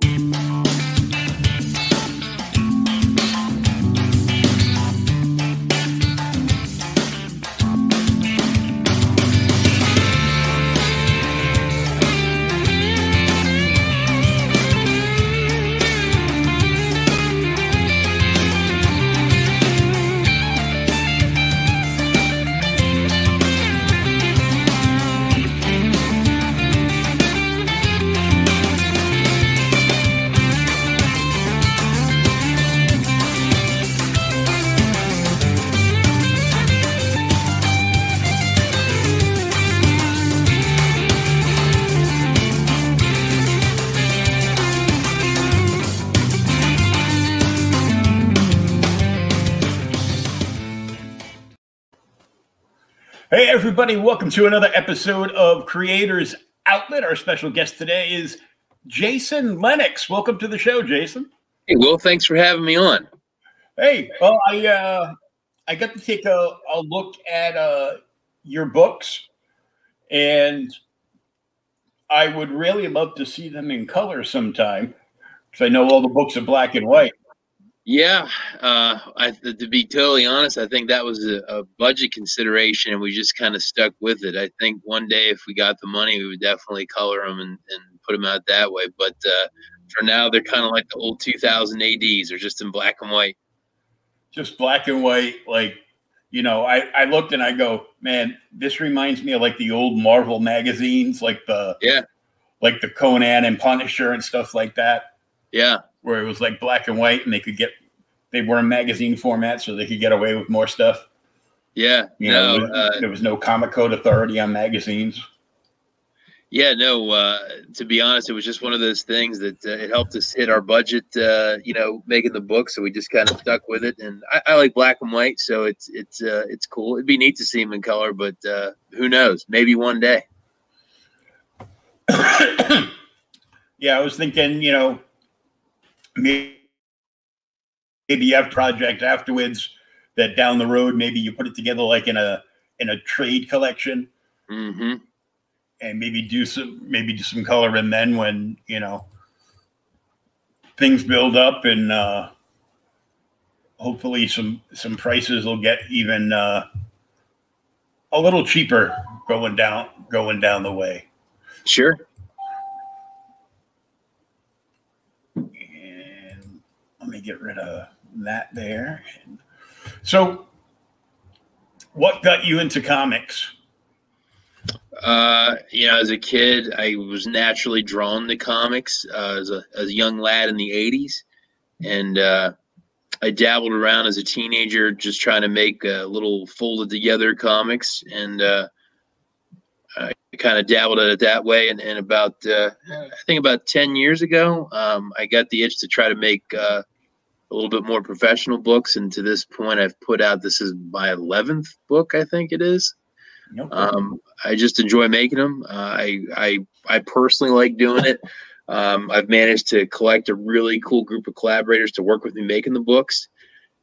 Hey, everybody, welcome to another episode of Creators Outlet. Our special guest today is Jason Lenox. Welcome to the show, Jason. Hey, Will, thanks for having me on. Hey, well, I uh, I got to take a, a look at uh, your books, and I would really love to see them in color sometime because I know all the books are black and white. Yeah, uh, I, to be totally honest, I think that was a, a budget consideration, and we just kind of stuck with it. I think one day, if we got the money, we would definitely color them and, and put them out that way. But uh, for now, they're kind of like the old 2000 ADs. They're just in black and white. Just black and white. Like, you know, I, I looked and I go, man, this reminds me of like the old Marvel magazines, like the yeah, like the Conan and Punisher and stuff like that. Yeah, where it was like black and white and they could get they were in magazine format so they could get away with more stuff. Yeah, you no, know, uh, there was no comic code authority on magazines. Yeah, no. Uh, to be honest, it was just one of those things that uh, it helped us hit our budget. Uh, you know, making the book, so we just kind of stuck with it. And I, I like black and white, so it's it's uh, it's cool. It'd be neat to see them in color, but uh, who knows? Maybe one day. yeah, I was thinking, you know, maybe you have project afterwards that down the road maybe you put it together like in a in a trade collection. Mm-hmm. and maybe do some maybe do some color and then when you know things build up and uh hopefully some some prices will get even uh a little cheaper going down going down the way. Sure let me get rid of that there. So, what got you into comics? Uh, you know, as a kid, I was naturally drawn to comics uh, as, a, as a young lad in the 80s. And uh, I dabbled around as a teenager just trying to make little folded together comics. And uh, I kind of dabbled at it that way. And, and about, uh, I think about 10 years ago, um, I got the itch to try to make uh, a little bit more professional books. And to this point, I've put out this is my 11th book, I think it is. Nope. Um, I just enjoy making them. Uh, I, I, I personally like doing it. Um, I've managed to collect a really cool group of collaborators to work with me making the books.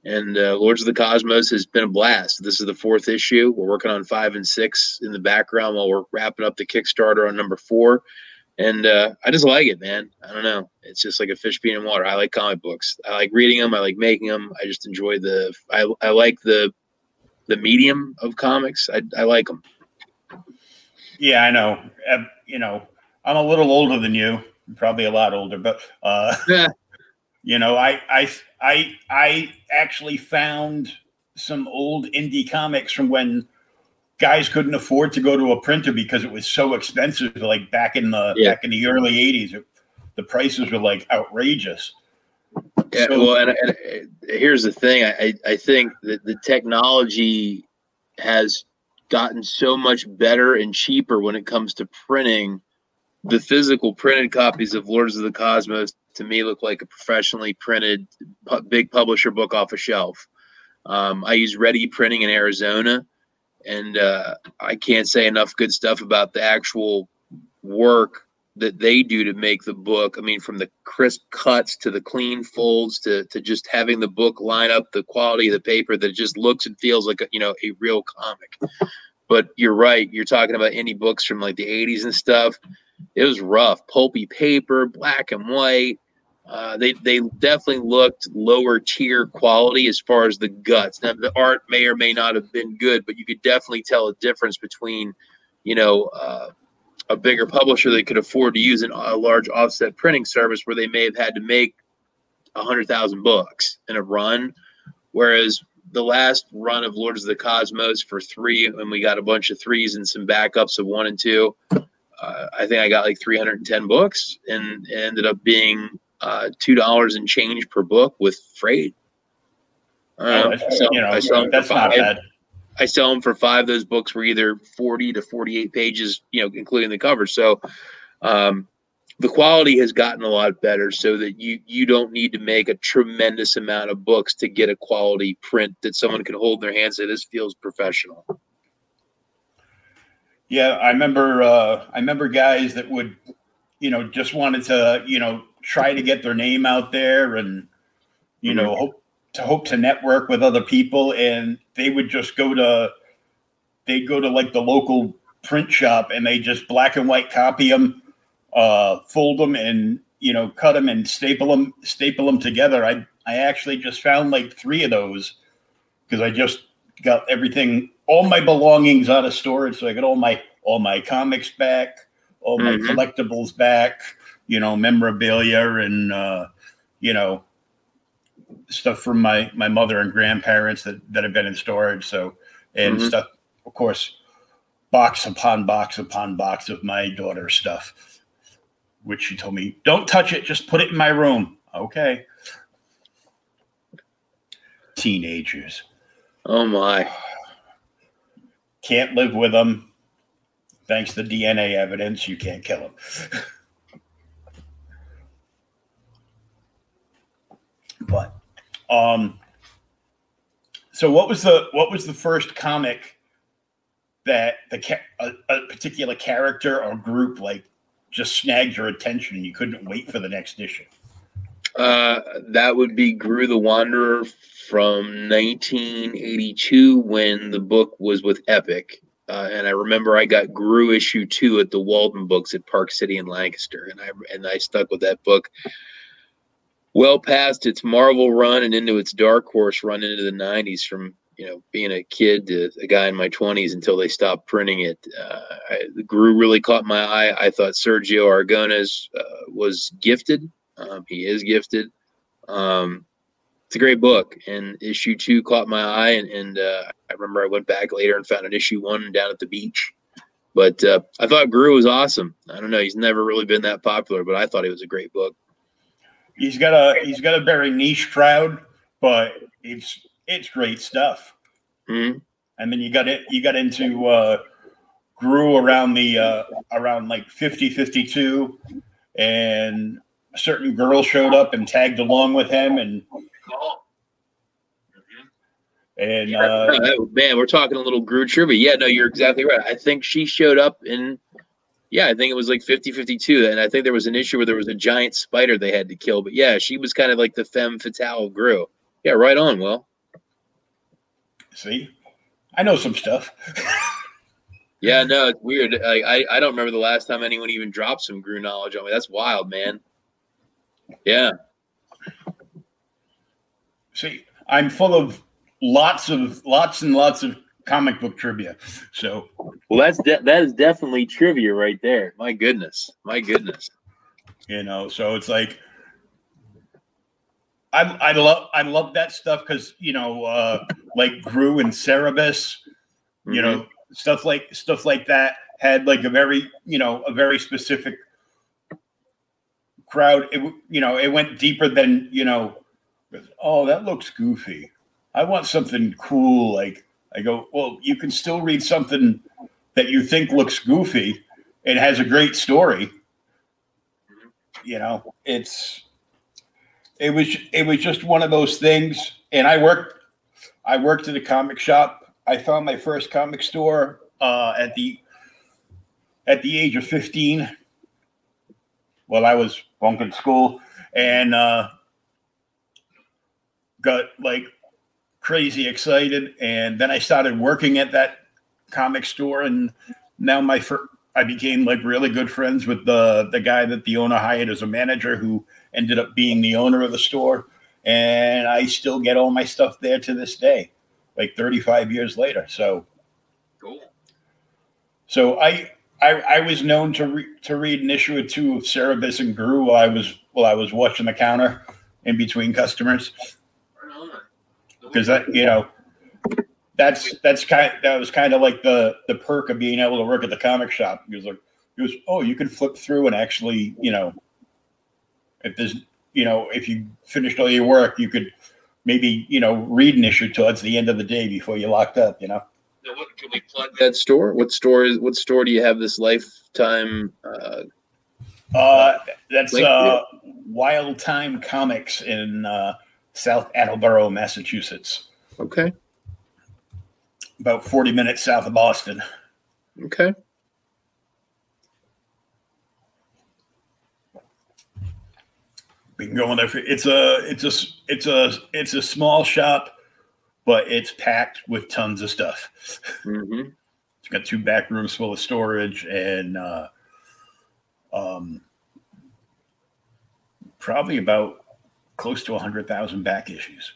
And uh, Lords of the Cosmos has been a blast. This is the fourth issue. We're working on five and six in the background while we're wrapping up the Kickstarter on number four and uh, I just like it, man. I don't know. It's just like a fish being in water. I like comic books. I like reading them. I like making them. I just enjoy the. I, I like the the medium of comics. I I like them. Yeah, I know. You know, I'm a little older than you. Probably a lot older, but uh, yeah. you know, I I I I actually found some old indie comics from when guys couldn't afford to go to a printer because it was so expensive. Like back in the yeah. back in the early '80s, the prices were like outrageous. Yeah, so, well, and, and, and, here's the thing: I I think that the technology has gotten so much better and cheaper when it comes to printing. The physical printed copies of Lords of the Cosmos to me look like a professionally printed big publisher book off a shelf. Um, I use Ready Printing in Arizona and uh, I can't say enough good stuff about the actual work that they do to make the book. I mean, from the crisp cuts to the clean folds to to just having the book line up the quality of the paper that it just looks and feels like a, you know a real comic. But you're right. You're talking about indie books from like the 80s and stuff. It was rough, pulpy paper, black and white. Uh, they they definitely looked lower tier quality as far as the guts. Now the art may or may not have been good, but you could definitely tell a difference between, you know, uh, a bigger publisher that could afford to use an, a large offset printing service where they may have had to make a hundred thousand books in a run, whereas the last run of Lords of the Cosmos for three, and we got a bunch of threes and some backups of one and two. Uh, I think I got like 310 books, and ended up being uh, two dollars and change per book with freight. Uh, so, you know, I sell that's not bad. I sell them for five. Those books were either 40 to 48 pages, you know, including the cover. So um, the quality has gotten a lot better so that you you don't need to make a tremendous amount of books to get a quality print that someone can hold in their hands that this feels professional. Yeah, I remember uh, I remember guys that would, you know, just wanted to, you know, try to get their name out there and, you mm-hmm. know, hope to hope to network with other people and they would just go to they'd go to like the local print shop and they just black and white copy them uh, fold them and you know cut them and staple them staple them together i i actually just found like three of those because i just got everything all my belongings out of storage so i got all my all my comics back all my mm-hmm. collectibles back you know memorabilia and uh you know stuff from my my mother and grandparents that that have been in storage. So and mm-hmm. stuff, of course, box upon box upon box of my daughter's stuff, which she told me, "Don't touch it. Just put it in my room." Okay. Teenagers. Oh my. Can't live with them. Thanks to DNA evidence, you can't kill them. but um, so what was the what was the first comic that the a, a particular character or group like just snagged your attention and you couldn't wait for the next issue? Uh, that would be Groo the Wanderer from 1982 when the book was with Epic. Uh, and I remember I got Groo issue two at the Walden Books at Park City in Lancaster, and I and I stuck with that book well past its Marvel run and into its Dark Horse run into the 90s from you know being a kid to a guy in my 20s until they stopped printing it. Uh, I, the Groo really caught my eye. I thought Sergio Aragonés uh, was gifted. Um, he is gifted. Um, it's a great book, and issue two caught my eye. And, and uh, I remember I went back later and found an issue one down at the beach. But uh, I thought Groo was awesome. I don't know; he's never really been that popular, but I thought he was a great book he's got a he's got a very niche crowd, but it's it's great stuff. Mm-hmm. And then you got it you got into uh Groo around the uh around like 50 52 and a certain girl showed up and tagged along with him and and uh, man, we're talking a little Groo trivia. Yeah, no, you're exactly right. I think she showed up in yeah, I think it was like 50 52. And I think there was an issue where there was a giant spider they had to kill. But yeah, she was kind of like the femme fatale Groo. Yeah, right on, Well, See, I know some stuff. yeah, no, it's weird. Like, I, I don't remember the last time anyone even dropped some Groo knowledge on me. That's wild, man. Yeah. See, I'm full of lots of lots and lots of comic book trivia. So, well, that's de- that is definitely trivia right there. My goodness, my goodness. You know, so it's like I I love I love that stuff because you know, uh, like Groo and Cerebus, you mm-hmm. know, stuff like stuff like that had like a very you know a very specific crowd. It you know it went deeper than you know. Oh, that looks goofy. I want something cool like I go, well, you can still read something that you think looks goofy and has a great story. You know, it's it was it was just one of those things. And I worked I worked at a comic shop. I found my first comic store uh, at the at the age of 15 while I was bunking school and uh, got like crazy excited. And then I started working at that comic store, and now my fir- I became like really good friends with the the guy that the owner hired as a manager, who ended up being the owner of the store, and I still get all my stuff there to this day, like 35 years later. So, cool. So I I, I was known to re- to read an issue or two of Cerebus and Groo while I was while I was watching the counter in between customers because that you know that's that's kind that was kind of like the the perk of being able to work at the comic shop. Because like it was oh you can flip through and actually you know if there's you know if you finished all your work you could maybe you know read an issue towards the end of the day before you locked up you know? What, can we plug that store? What store is what store do you have this lifetime uh uh that's uh wild time comics in uh south attleboro massachusetts okay about 40 minutes south of Boston. Okay. Been going there for it's a it's a it's a it's a small shop, but it's packed with tons of stuff. Mm-hmm. It's got two back rooms full of storage and uh, um, probably about close to a hundred thousand back issues.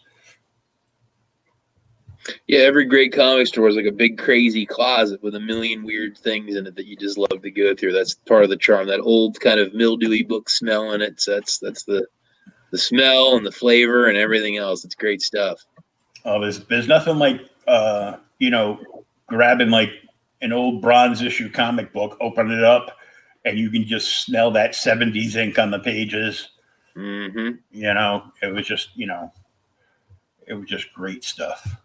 Yeah, every great comic store is like a big crazy closet with a million weird things in it that you just love to go through. That's part of the charm. That old kind of mildewy book smell in it. So that's that's the the smell and the flavor and everything else. It's great stuff. Oh, there's there's nothing like uh, you know, grabbing like an old bronze issue comic book, open it up, and you can just smell that 70s ink on the pages. Mm-hmm. You know, it was just, you know, it was just great stuff.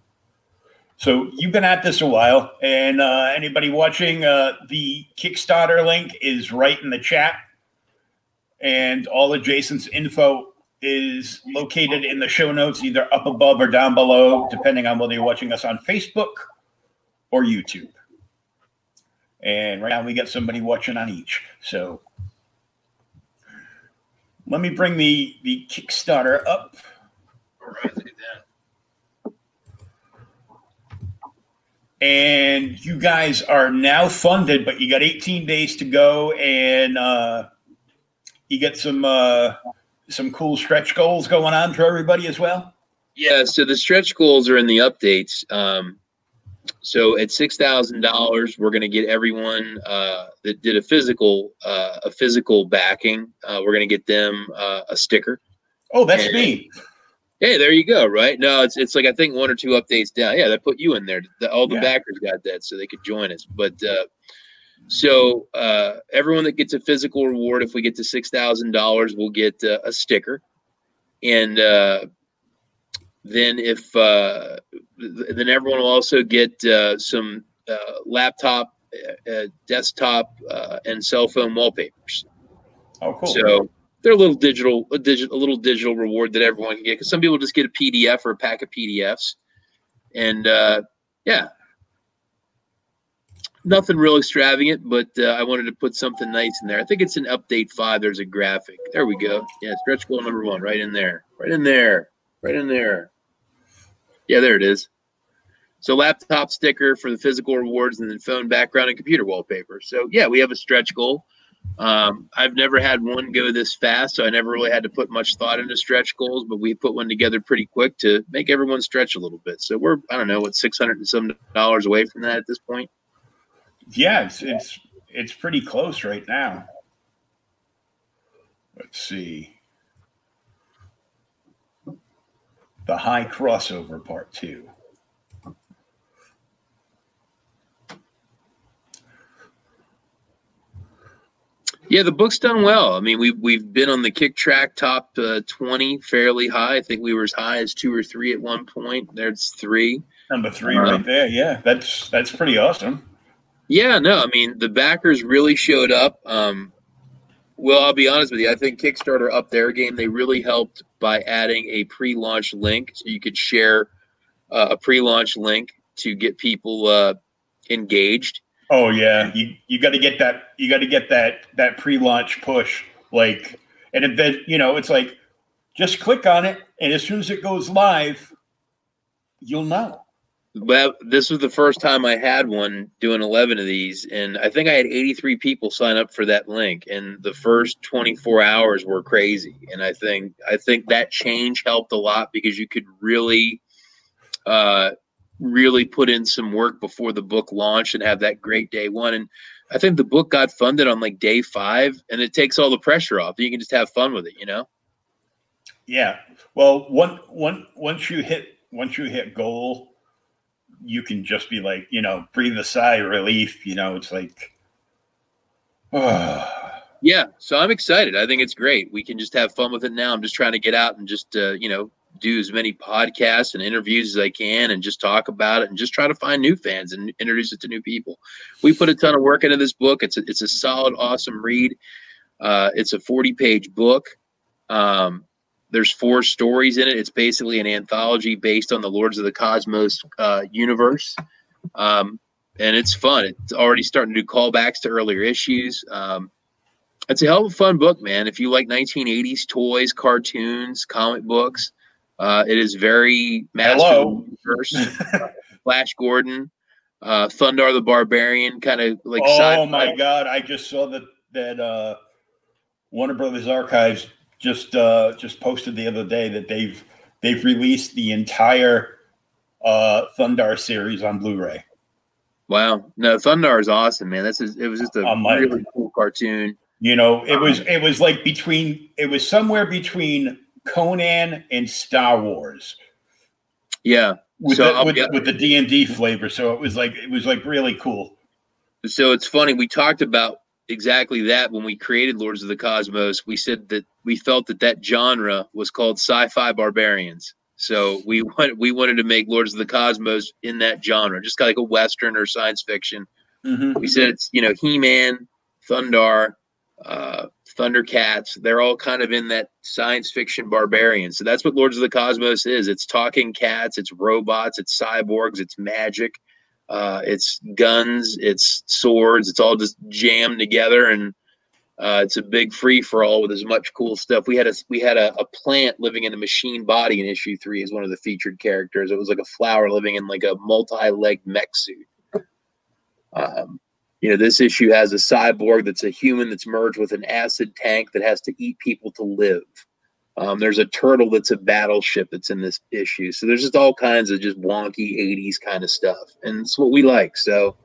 So you've been at this a while, and uh, anybody watching, uh, the Kickstarter link is right in the chat, and all of Jason's info is located in the show notes, either up above or down below, depending on whether you're watching us on Facebook or YouTube. And right now we got somebody watching on each. So let me bring the the Kickstarter up. All right, look at that. and you guys are now funded, but you got 18 days to go, and uh, you get some uh, some cool stretch goals going on for everybody as well. Yeah, so the stretch goals are in the updates. Um, so at six thousand dollars, we're going to get everyone uh, that did a physical uh, a physical backing. Uh, we're going to get them uh, a sticker. Oh, that's and, me. Hey, there you go. Right? No, it's it's like I think one or two updates down. Yeah, that put you in there. The, all the yeah. backers got that, so they could join us. But uh, so uh, everyone that gets a physical reward, if we get to six thousand dollars, we'll get uh, a sticker, and uh, then if uh, then everyone will also get uh, some uh, laptop, uh, desktop, uh, and cell phone wallpapers. Oh, cool! So they're a little digital, a digital, a little digital reward that everyone can get because some people just get a PDF or a pack of PDFs, and uh, yeah, nothing real extravagant, but uh, I wanted to put something nice in there. I think it's an update five. There's a graphic. There we go. Yeah, stretch goal number one, right in there, right in there, right in there. Yeah, there it is. So laptop sticker for the physical rewards, and then phone background and computer wallpaper. So yeah, we have a stretch goal. Um, I've never had one go this fast, so I never really had to put much thought into stretch goals. But we put one together pretty quick to make everyone stretch a little bit. So we're I don't know what six hundred and some dollars away from that at this point. Yeah, it's it's it's pretty close right now. Let's see. The high crossover part two. Yeah, the book's done well. I mean, we've we've been on the Kicktraq top uh, twenty fairly high. I think we were as high as two or three at one point. There's three. Number three, uh, right there. Yeah, that's that's pretty awesome. Yeah, no, I mean the backers really showed up. Um, well, I'll be honest with you. I think Kickstarter up their game. They really helped by adding a pre-launch link, so you could share uh, a pre-launch link to get people uh, engaged. Oh yeah, you you got to get that you got to get that that pre-launch push like and then you know it's like just click on it and as soon as it goes live you'll know. Well, this was the first time I had one doing 11 of these, and I think I had 83 people sign up for that link. And the first 24 hours were crazy, and I think I think that change helped a lot because you could really, uh, really put in some work before the book launched and have that great day one. And I think the book got funded on like day five, and it takes all the pressure off. You can just have fun with it, you know. Yeah. Well, one one once you hit once you hit goal you can just be like, you know, breathe a sigh of relief. You know, it's like, oh. yeah. So I'm excited. I think it's great. We can just have fun with it now. I'm just trying to get out and just, uh, you know, do as many podcasts and interviews as I can and just talk about it and just try to find new fans and introduce it to new people. We put a ton of work into this book. It's a, it's a solid, awesome read. Uh, it's a 40 page book. Um, there's four stories in it. It's basically an anthology based on the Lords of the Cosmos uh, universe. Um, and it's fun. It's already starting to do callbacks to earlier issues. Um, it's a hell of a fun book, man. If you like 1980s toys, cartoons, comic books, uh, it is very master universe. Flash Gordon, uh, Thundarr the Barbarian, kind of like. Oh sci-fi. my god! I just saw that that uh, Warner Brothers Archives just uh, just posted the other day that they've they've released the entire uh, Thundarr series on Blu-ray. Wow, no, Thundarr is awesome, man. This is it was just a like, really cool cartoon. You know, it was it was like between it was somewhere between Conan and Star Wars. Yeah, with so the, with, yeah. with the D and D flavor. So it was like it was like really cool. So it's funny. We talked about exactly that when we created Lords of the Cosmos. We said that we felt that that genre was called sci-fi barbarians. So we want we wanted to make Lords of the Cosmos in that genre, just like a western or science fiction. Mm-hmm. We said it's you know He-Man, Thundarr, uh, Thundercats. They're all kind of in that science fiction barbarian. So that's what Lords of the Cosmos is. It's talking cats, it's robots, it's cyborgs, it's magic. Uh, it's guns, it's swords, it's all just jammed together, and uh, it's a big free for all with as much cool stuff. We had a we had a, a, plant living in a machine body in issue three as one of the featured characters. It was like a flower living in like a multi-legged mech suit. Um, you know, this issue has a cyborg that's a human that's merged with an acid tank that has to eat people to live. Um, there's a turtle that's a battleship that's in this issue. So there's just all kinds of just wonky 80s kind of stuff. And it's what we like. So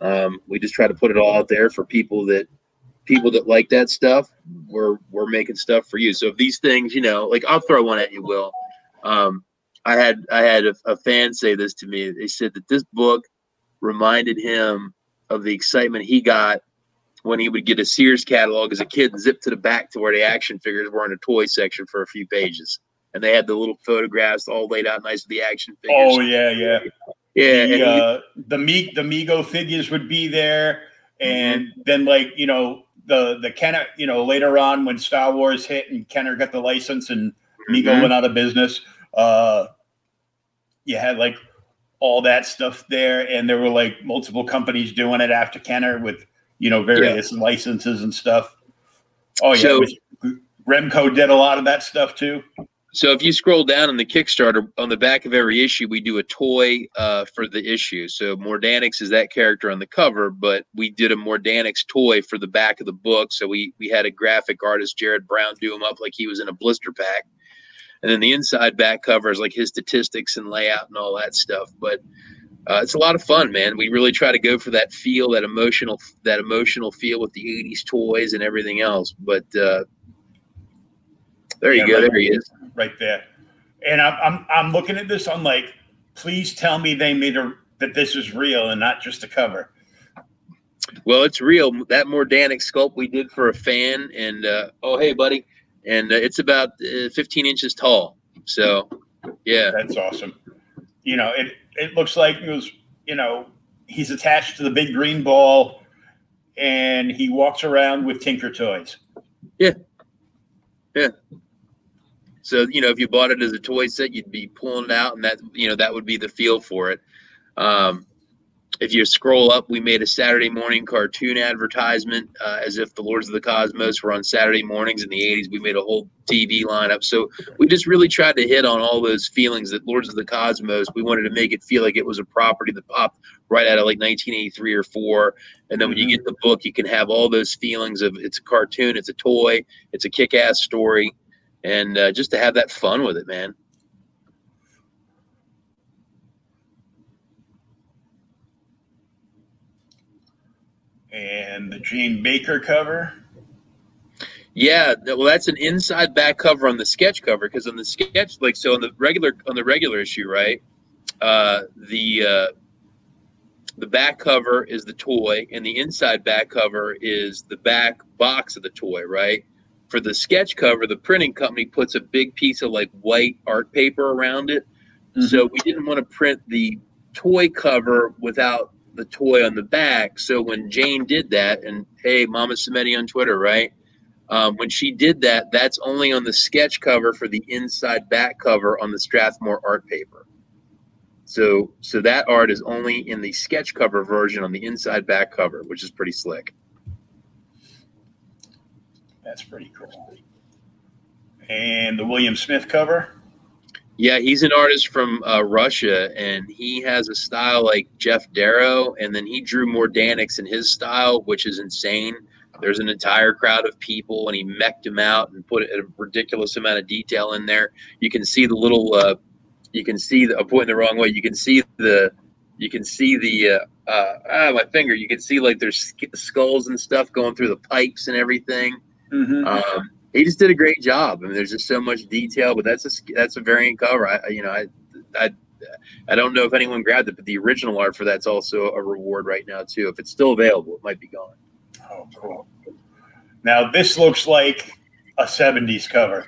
um, we just try to put it all out there for people that people that like that stuff. We're we're making stuff for you. So if these things, you know, like I'll throw one at you, Will. Um, I had I had a, a fan say this to me. They said that this book reminded him of the excitement he got when he would get a Sears catalog as a kid and zip to the back to where the action figures were in a toy section for a few pages. And they had the little photographs all laid out nice with the action figures. Oh yeah, yeah. Yeah. The uh, the Me the Mego figures would be there. And mm-hmm. then like, you know, the the Kenner, you know, later on when Star Wars hit and Kenner got the license and Mego mm-hmm. went out of business, uh you had like all that stuff there, and there were like multiple companies doing it after Kenner with you know, various yeah. licenses and stuff. Oh yeah, so, was, Remco did a lot of that stuff too. So if you scroll down in the Kickstarter on the back of every issue, we do a toy uh, for the issue. So Mordanix is that character on the cover, but we did a Mordanix toy for the back of the book. So we we had a graphic artist, Jared Brown, do him up like he was in a blister pack, and then the inside back cover is like his statistics and layout and all that stuff. But uh, it's a lot of fun, man. We really try to go for that feel, that emotional, that emotional feel with the '80s toys and everything else. But uh, there you go. Right, there he is, right there. And I'm, I'm I'm looking at this. I'm like, please tell me they made a that this is real and not just a cover. Well, it's real. That Mordanix sculpt we did for a fan, and uh, oh hey, buddy, and uh, it's about uh, 15 inches tall. So, yeah, that's awesome. You know, it it looks like it was, you know, he's attached to the big green ball and he walks around with Tinker toys. Yeah. Yeah. So, you know, if you bought it as a toy set, you'd be pulling it out and that, you know, that would be the feel for it. Um, if you scroll up, we made a Saturday morning cartoon advertisement uh, as if the Lords of the Cosmos were on Saturday mornings in the 80s. We made a whole TV lineup. So we just really tried to hit on all those feelings that Lords of the Cosmos, we wanted to make it feel like it was a property that popped right out of like 1983 or 4. And then when you get the book, you can have all those feelings of it's a cartoon, it's a toy, it's a kick ass story. And uh, just to have that fun with it, man. And the Jane Baker cover. Yeah, well, that's an inside back cover on the sketch cover because on the sketch, like so on the regular on the regular issue, right? Uh, the uh, the back cover is the toy, and the inside back cover is the back box of the toy, right? For the sketch cover, the printing company puts a big piece of like white art paper around it. Mm-hmm. So we didn't want to print the toy cover without the toy on the back. So when Jane did that, and hey, Mama Samedi on Twitter, right? Um, when she did that, that's only on the sketch cover for the inside back cover on the Strathmore art paper. So, so that art is only in the sketch cover version on the inside back cover, which is pretty slick. That's pretty cool. And the William Smith cover. Yeah, he's an artist from uh, Russia, and he has a style like Geof Darrow, and then he drew Mordanix in his style, which is insane. There's an entire crowd of people, and he mecked him out and put a ridiculous amount of detail in there. You can see the little, uh, you can see the, I'm pointing the wrong way. You can see the, you can see the, uh, uh, ah, my finger. You can see like there's skulls and stuff going through the pipes and everything. Mm-hmm. Um, he just did a great job. I mean, there's just so much detail, but that's a that's a variant cover. I you know I I I don't know if anyone grabbed it, but the original art for that's also a reward right now too. If it's still available, it might be gone. Oh, cool. Now this looks like a '70s cover.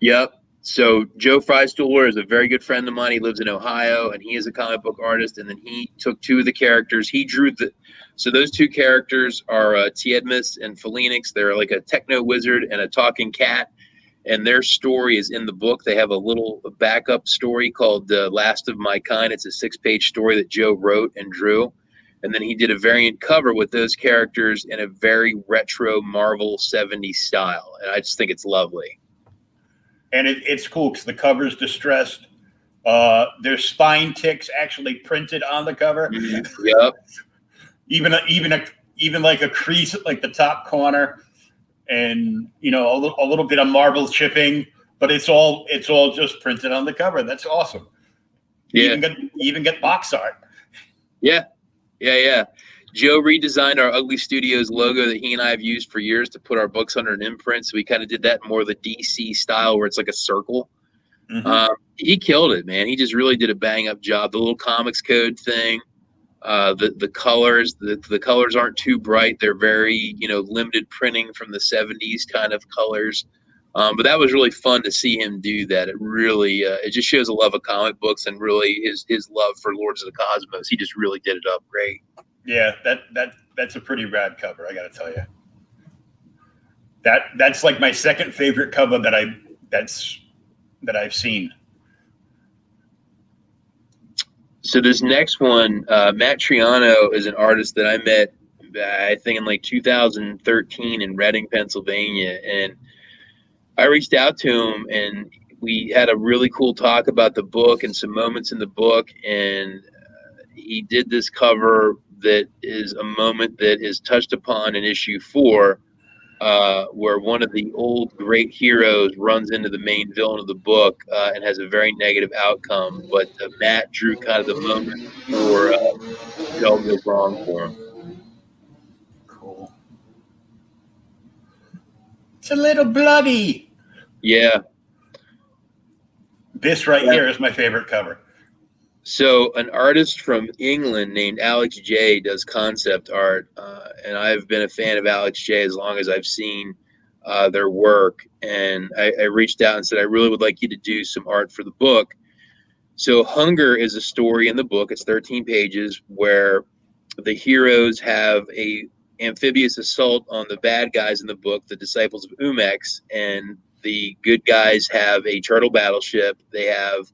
Yep. So Joe Frystuhler is a very good friend of mine. He lives in Ohio, and he is a comic book artist. And then he took two of the characters. He drew the so those two characters are uh, Tiedmus and Phoenix. They're like a techno wizard and a talking cat, and their story is in the book. They have a little backup story called uh, "Last of My Kind." It's a six-page story that Joe wrote and drew, and then he did a variant cover with those characters in a very retro Marvel '70s style, and I just think it's lovely. And it, it's cool because the cover's distressed. Uh, there's spine ticks actually printed on the cover. Mm-hmm. Yep even a, even a even like a crease at like the top corner, and you know a, little, a little bit of marble chipping, but it's all it's all just printed on the cover. That's awesome. Yeah, even get, even get box art. Yeah, yeah, yeah. Joe redesigned our UGLI Studios logo that he and I have used for years to put our books under an imprint. So we kind of did that more of the DC style where it's like a circle. Mm-hmm. Um, he killed it, man. He just really did a bang up job. The little comics code thing, uh, the the colors the, the colors aren't too bright. They're very you know limited printing from the 70s kind of colors. Um, but that was really fun to see him do that. It really uh, it just shows a love of comic books and really his his love for Lords of the Cosmos. He just really did it up great. Yeah, that that that's a pretty rad cover. I got to tell you. That that's like my second favorite cover that I that's that I've seen. So this next one, uh, Matt Triano is an artist that I met, I think in like 2013 in Reading, Pennsylvania, and I reached out to him and we had a really cool talk about the book and some moments in the book, and uh, he did this cover that is a moment that is touched upon in issue four uh, where one of the old great heroes runs into the main villain of the book uh, and has a very negative outcome. But uh, Matt drew kind of the moment for uh, goes wrong for him. Cool. It's a little bloody. Yeah. This right yeah. here is my favorite cover. So, an artist from England named Alex J does concept art, uh, and I've been a fan of Alex J as long as I've seen uh, their work. And I, I, reached out and said, I really would like you to do some art for the book. So, Hunger is a story in the book. It's 13 pages where the heroes have a amphibious assault on the bad guys in the book, the disciples of Umex, and the good guys have a turtle battleship. They have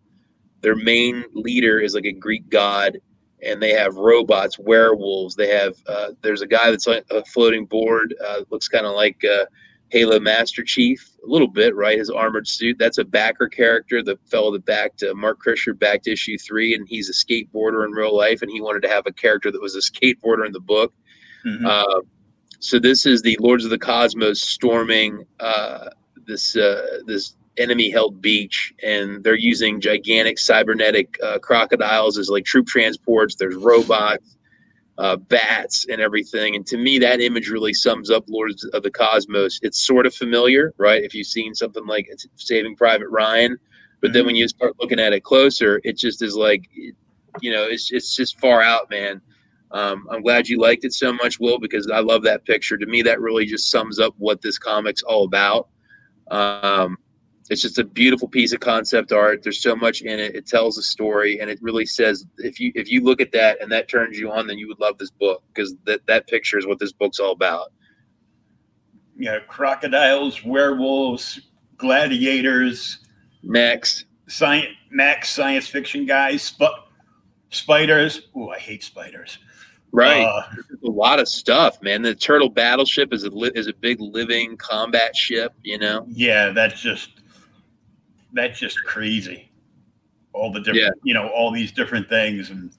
their main leader is like a Greek god, and they have robots, werewolves. They have uh, there's a guy that's on a floating board, uh, looks kind of like uh, Halo Master Chief, a little bit, right? His armored suit. That's a backer character, the fellow that backed uh, Mark Krisher backed issue three, and he's a skateboarder in real life, and he wanted to have a character that was a skateboarder in the book. Mm-hmm. Uh, so this is the Lords of the Cosmos storming uh, this this enemy held beach and they're using gigantic cybernetic uh, crocodiles as like troop transports. There's robots uh, bats and everything. And to me that image really sums up lords of the cosmos. It's sort of familiar right? If you've seen something like saving private ryan. But then when you start looking at it closer it just is like you know it's, it's just far out man. Um, i'm glad you liked it so much will because i love that picture. To me that really just sums up what this comic's all about. Um, it's just a beautiful piece of concept art. There's so much in it. It tells a story, and it really says if you if you look at that and that turns you on, then you would love this book because that that picture is what this book's all about. Yeah, crocodiles, werewolves, gladiators, Max, science, Max science fiction guys, but spiders. Oh, I hate spiders. Right, uh, a lot of stuff, man. The turtle battleship is a li- is a big living combat ship. You know. Yeah, that's just that's just crazy. All the different, yeah. you know, all these different things, and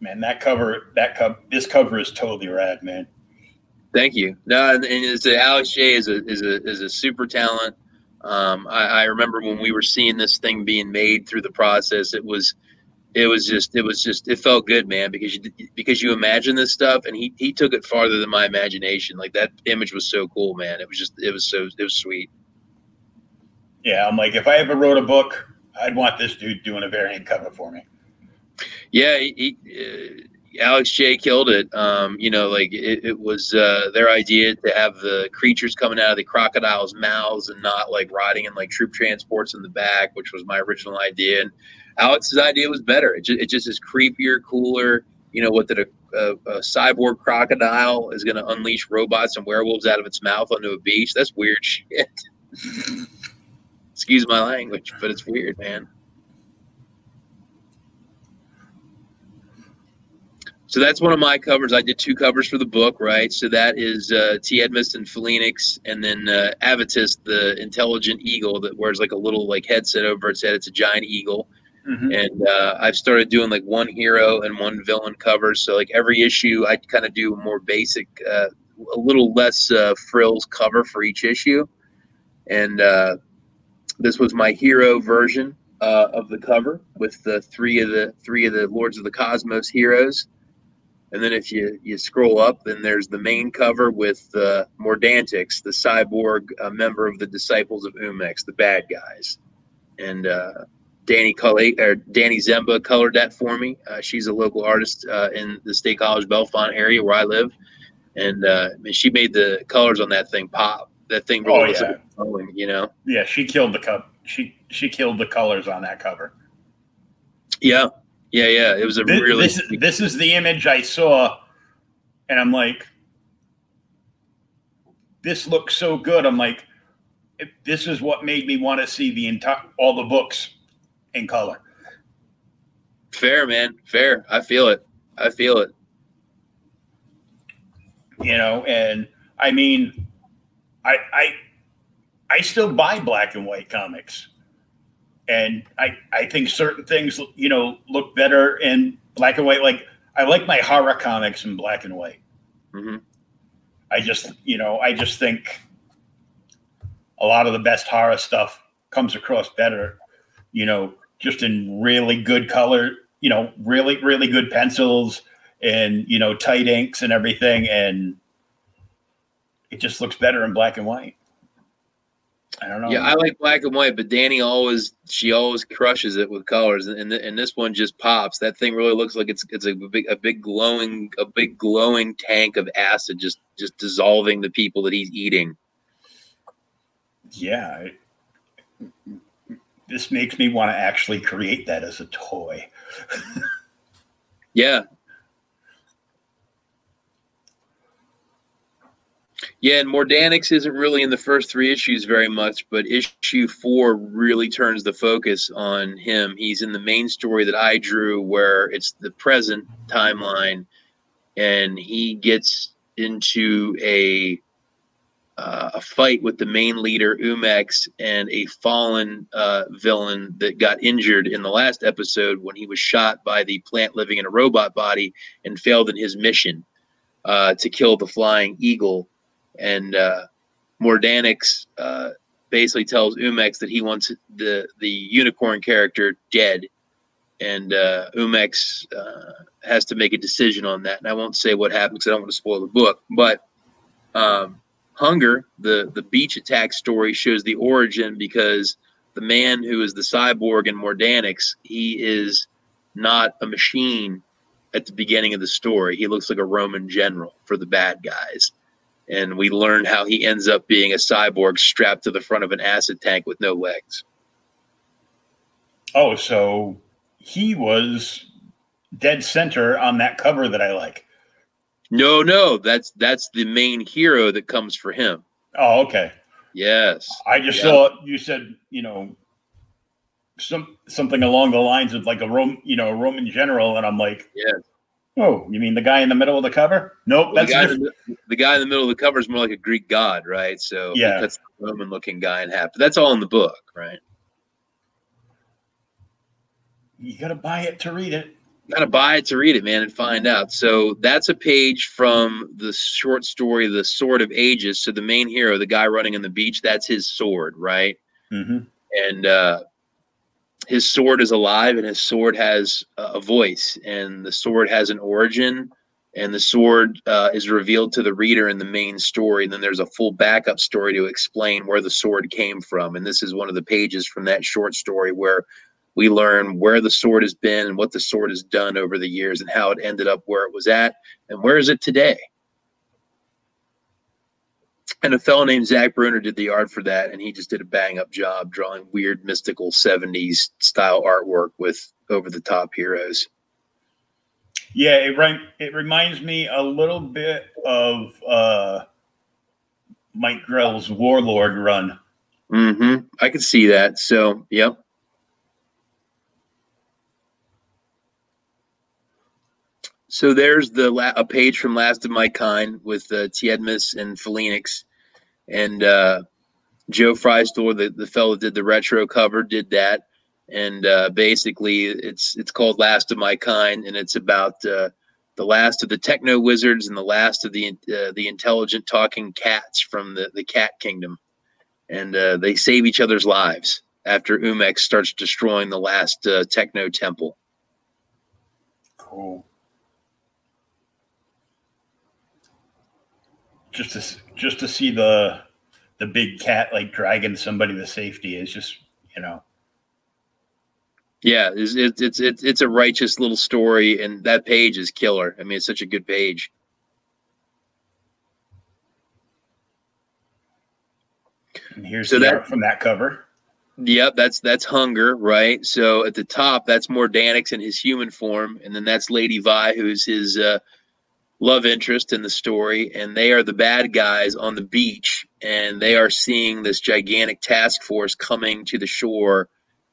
man, that cover, that cover, this cover is totally rad, man. Thank you. No, and, it's, Alex J is a is a is a super talent. Um, I, I remember when we were seeing this thing being made through the process, it was it was just it was just it felt good man because you because you imagine this stuff and he he took it farther than my imagination like that image was so cool man it was just it was so it was sweet yeah, I'm like, if I ever wrote a book, I'd want this dude doing a variant cover for me. Yeah, he, uh, Alex J killed it. Um, you know, like it, it was uh, their idea to have the creatures coming out of the crocodiles' mouths and not like riding in like troop transports in the back, which was my original idea. And Alex's idea was better. It just, it just is creepier, cooler. You know, what that a, a, a cyborg crocodile is going to unleash robots and werewolves out of its mouth onto a beach. That's weird shit. Excuse my language, but it's weird, man. So that's one of my covers. I did two covers for the book, right? So that is uh, Tiedmus and Phoenix, and then uh, Avitus, the intelligent eagle that wears like a little like headset over its head. It's a giant eagle. Mm-hmm. And uh, I've started doing like one hero and one villain cover. So like every issue, I kind of do a more basic, uh, a little less uh, frills cover for each issue. And uh, this was my hero version uh, of the cover with the three of the three of the Lords of the Cosmos heroes. And then if you, you scroll up, then there's the main cover with uh, Mordanix, the cyborg uh, member of the Disciples of Umex, the bad guys. And uh, Danny Culley, or Danny Zemba colored that for me. Uh, she's a local artist uh, in the State College Bellefonte area where I live. And uh, she made the colors on that thing pop that thing oh, really oh, yeah. Going, you know. Yeah, she killed the cup. She she killed the colors on that cover. Yeah, yeah, yeah. It was a this, really. This, this is the image I saw, and I'm like, this looks so good. I'm like, this is what made me want to see the entire all the books in color. Fair, man. Fair. I feel it. I feel it. You know, and I mean, I I I still buy black and white comics, and I I think certain things you know look better in black and white. Like I like my horror comics in black and white. Mm-hmm. I just you know I just think a lot of the best horror stuff comes across better, you know, just in really good color, you know, really really good pencils and you know tight inks and everything and it just looks better in black and white. I don't know. Yeah, I like black and white, but Danny always she always crushes it with colors, and and this one just pops. That thing really looks like it's it's a big a big glowing a big glowing tank of acid just just dissolving the people that he's eating. Yeah, this makes me want to actually create that as a toy. yeah, Yeah, and Mordanix isn't really in the first three issues very much, but issue four really turns the focus on him. He's in the main story that I drew, where it's the present timeline, and he gets into a uh, a fight with the main leader Umex and a fallen uh, villain that got injured in the last episode when he was shot by the plant living in a robot body and failed in his mission uh, to kill the flying eagle. And uh, Mordanix uh, basically tells Umex that he wants the the unicorn character dead, and uh, Umex uh, has to make a decision on that. And I won't say what happens because I don't want to spoil the book, but. Um, Hunger, the the beach attack story shows the origin because the man who is the cyborg in Mordanix, he is not a machine at the beginning of the story. He looks like a Roman general for the bad guys. And we learn how he ends up being a cyborg strapped to the front of an acid tank with no legs. Oh, so he was dead center on that cover that I like. No, no, that's that's the main hero that comes for him. Oh, okay. Yes. I just yeah. saw you said, you know, some something along the lines of like a Rome, you know, a Roman general, and I'm like, yeah. Oh, you mean the guy in the middle of the cover? Nope, well, that's the guy, the, the guy, in the middle of the cover is more like a Greek god, right? So yeah, that's the Roman-looking guy in half. But that's all in the book, right? You got to buy it to read it got to buy it to read it, man, and find out. So that's a page from the short story, The Sword of Ages. So the main hero, the guy running on the beach, that's his sword, right? Mm-hmm. And uh, his sword is alive, and his sword has a voice, and the sword has an origin, and the sword uh, is revealed to the reader in the main story. And then there's a full backup story to explain where the sword came from. And this is one of the pages from that short story where we learn where the sword has been and what the sword has done over the years and how it ended up where it was at and where is it today. And a fellow named Zach Bruner did the art for that, and he just did a bang up job drawing weird, mystical 70s style artwork with over the top heroes. Yeah, it, it reminds me a little bit of uh, Mike Grell's Warlord run. Mm-hmm. I could see that. So, yep. So there's the la- a page from Last of My Kind with uh, Tiedmus and Phoenix, and uh, Joe Freistler, the the fellow did the retro cover, did that, and uh, basically it's it's called Last of My Kind, and it's about uh, the last of the techno wizards and the last of the uh, the intelligent talking cats from the the cat kingdom, and uh, they save each other's lives after Umex starts destroying the last techno temple. Cool. Just to just to see the the big cat like dragging somebody to safety is just you know. Yeah it's, it's it's it's a righteous little story and that page is killer. I mean it's such a good page. And here's so the that, art from that cover. Yep, that's that's hunger, right? So at the top, that's Mordanix in his human form, and then that's Lady Vi, who's his uh, love interest in the story, and they are the bad guys on the beach, and they are seeing this gigantic task force coming to the shore,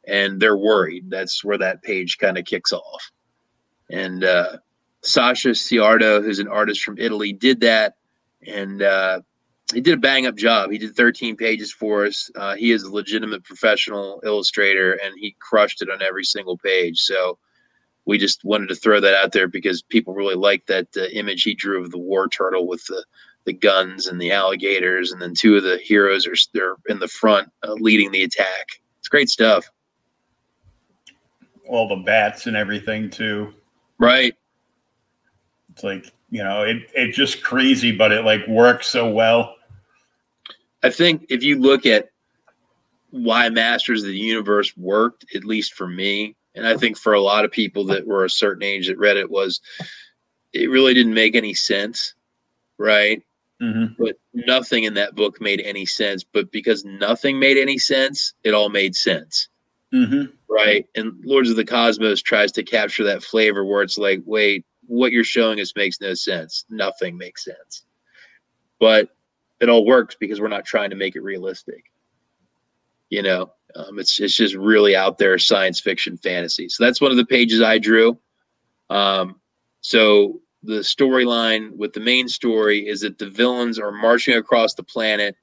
and they're worried. That's where that page kind of kicks off. And uh, Sasha Ciardo, who's an artist from Italy, did that, and uh, he did a bang up job. He did 13 pages for us. Uh, he is a legitimate professional illustrator, and he crushed it on every single page. So we just wanted to throw that out there because people really like that uh, image he drew of the war turtle with the the guns and the alligators, and then two of the heroes are they're in the front uh, leading the attack. It's great stuff. All the bats and everything too. Right. It's like you know it it's just crazy, but it like works so well. I think if you look at why Masters of the Universe worked, at least for me, and I think for a lot of people that were a certain age that read it was it really didn't make any sense, right? Mm-hmm. But nothing in that book made any sense. But because nothing made any sense, it all made sense. Mm-hmm. Right. And Lords of the Cosmos tries to capture that flavor where it's like, wait, what you're showing us makes no sense. Nothing makes sense. But it all works because we're not trying to make it realistic. You know, um, it's it's just really out there science fiction fantasy. So that's one of the pages I drew. Um, so the storyline with the main story is that the villains are marching across the planet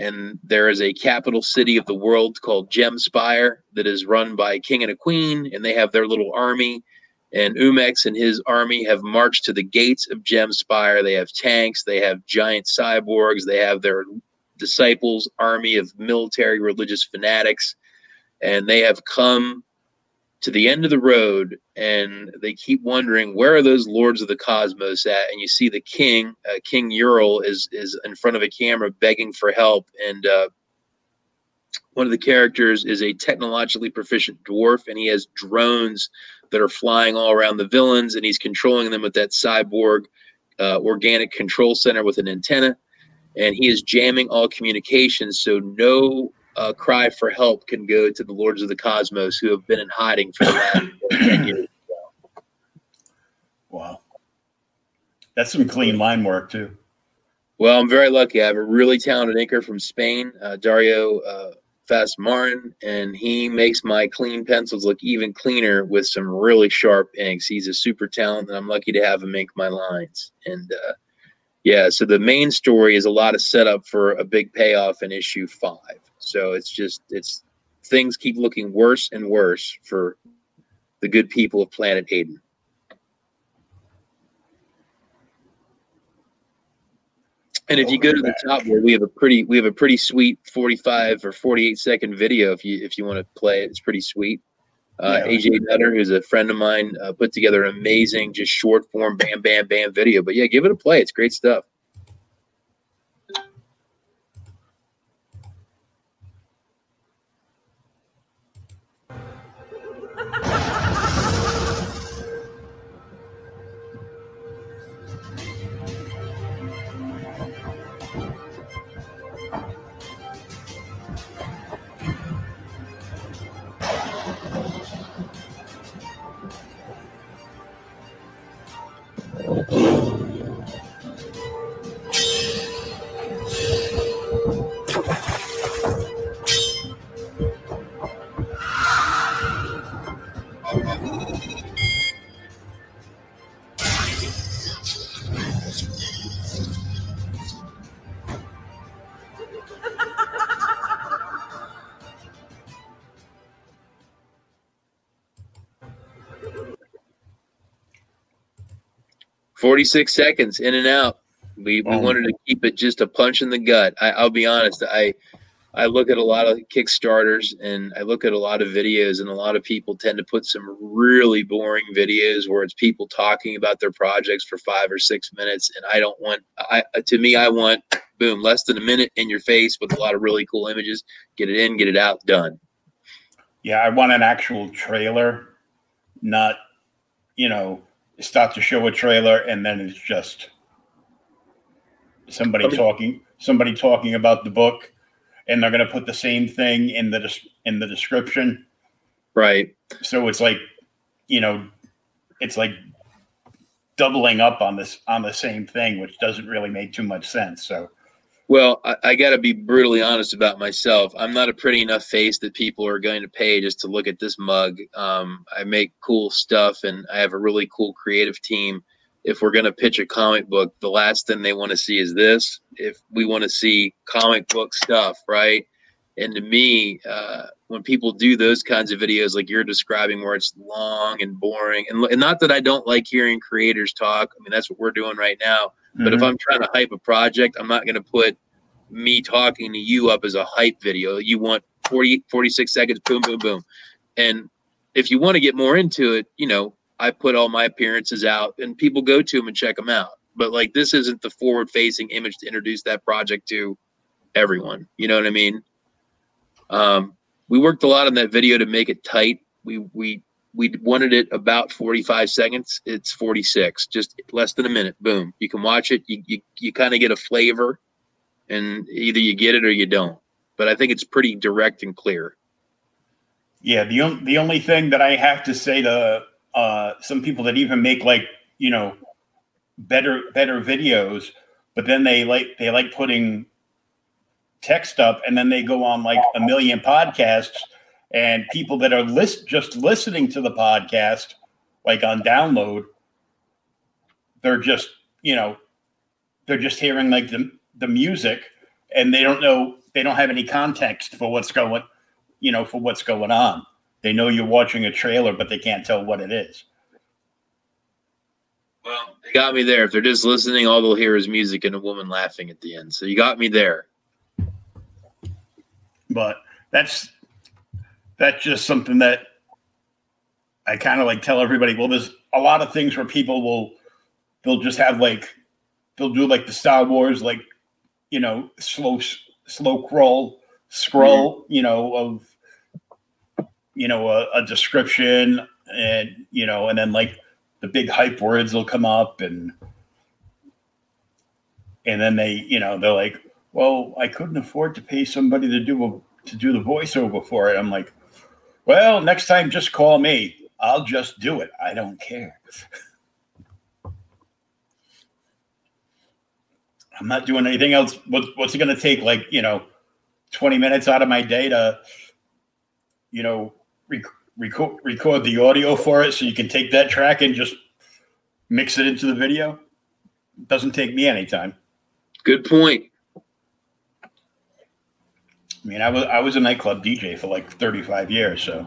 and there is a capital city of the world called Gemspire that is run by a king and a queen, and they have their little army. And Umex and his army have marched to the gates of Gemspire. They have tanks, they have giant cyborgs, they have their disciples' army of military religious fanatics, and they have come to the end of the road and they keep wondering where are those lords of the cosmos at? And you see the king uh, king ural is is in front of a camera begging for help and uh, one of the characters is a technologically proficient dwarf and he has drones that are flying all around the villains and he's controlling them with that cyborg uh, organic control center with an antenna and he is jamming all communications so no uh, cry for help can go to the lords of the cosmos who have been in hiding for the last 10 years. Wow. That's some clean line work, too. Well, I'm very lucky. I have a really talented inker from Spain, uh, Dario uh, Fastmarin, and he makes my clean pencils look even cleaner with some really sharp inks. He's a super talent, and I'm lucky to have him ink my lines. And uh, yeah, so the main story is a lot of setup for a big payoff in issue five. So it's just it's things keep looking worse and worse for the good people of planet Aiden. And if you go to the top where we have a pretty we have a pretty sweet 45 or 48 second video if you if you want to play it, it's pretty sweet. Uh, yeah. AJ Nutter, who's a friend of mine, uh, put together an amazing, just short form, bam, bam, bam video. But yeah, give it a play. It's great stuff. 46 seconds in and out. We, we oh. wanted to keep it just a punch in the gut. I, will be honest. I I look at a lot of Kickstarters and I look at a lot of videos, and a lot of people tend to put some really boring videos where it's people talking about their projects for five or six minutes. And I don't want. I to me, I want boom, less than a minute in your face with a lot of really cool images. Get it in, get it out, done. Yeah, I want an actual trailer, not you know start to show a trailer and then it's just somebody talking somebody talking about the book and they're going to put the same thing in the in the description. Right. So it's like you know it's like doubling up on this on the same thing which doesn't really make too much sense. So well, I, I got to be brutally honest about myself. I'm not a pretty enough face that people are going to pay just to look at this mug. Um, I make cool stuff, and I have a really cool creative team. If we're going to pitch a comic book, the last thing they want to see is this. If we want to see comic book stuff, right? And to me, uh, when people do those kinds of videos like you're describing, where it's long and boring, and, and not that I don't like hearing creators talk. I mean, that's what we're doing right now Mm-hmm. But if mm-hmm. I'm trying to hype a project, I'm not going to put me talking to you up as a hype video. You want 40, 46 seconds, boom, boom, boom. And if you want to get more into it, you know, I put all my appearances out and people go to them and check them out. But like, this isn't the forward facing image to introduce that project to everyone. You know what I mean? Um, we worked a lot on that video to make it tight. We, we we wanted it about 45 seconds it's 46 just less than a minute boom. You can watch it you you, you kind of get a flavor and either you get it or you don't but i think it's pretty direct and clear. Yeah the, on, the only thing that i have to say to uh, some people that even make like you know better better videos but then they like they like putting text up and then they go on like a million podcasts and people that are list just listening to the podcast like on download they're just you know they're just hearing like the the music and they don't know they don't have any context for what's going you know for what's going on. They know you're watching a trailer but they can't tell what it is. Well they got me there. If they're just listening all they'll hear is music and a woman laughing at the end. So you got me there. But that's that's just something that I kind of like tell everybody. Well, there's a lot of things where people will they'll just have like they'll do like the Star Wars like you know slow slow crawl scroll mm-hmm. you know of you know a, a description and you know and then like the big hype words will come up and and then they you know they're like well, I couldn't afford to pay somebody to do a to do the voiceover for it. I'm like, well, next time just call me. I'll just do it. I don't care. I'm not doing anything else. What, what's it going to take? Like, you know, 20 minutes out of my day to, you know, rec- record, record the audio for it so you can take that track and just mix it into the video. It doesn't take me any time. Good point. I mean, I was I was a nightclub DJ for like 35 years, so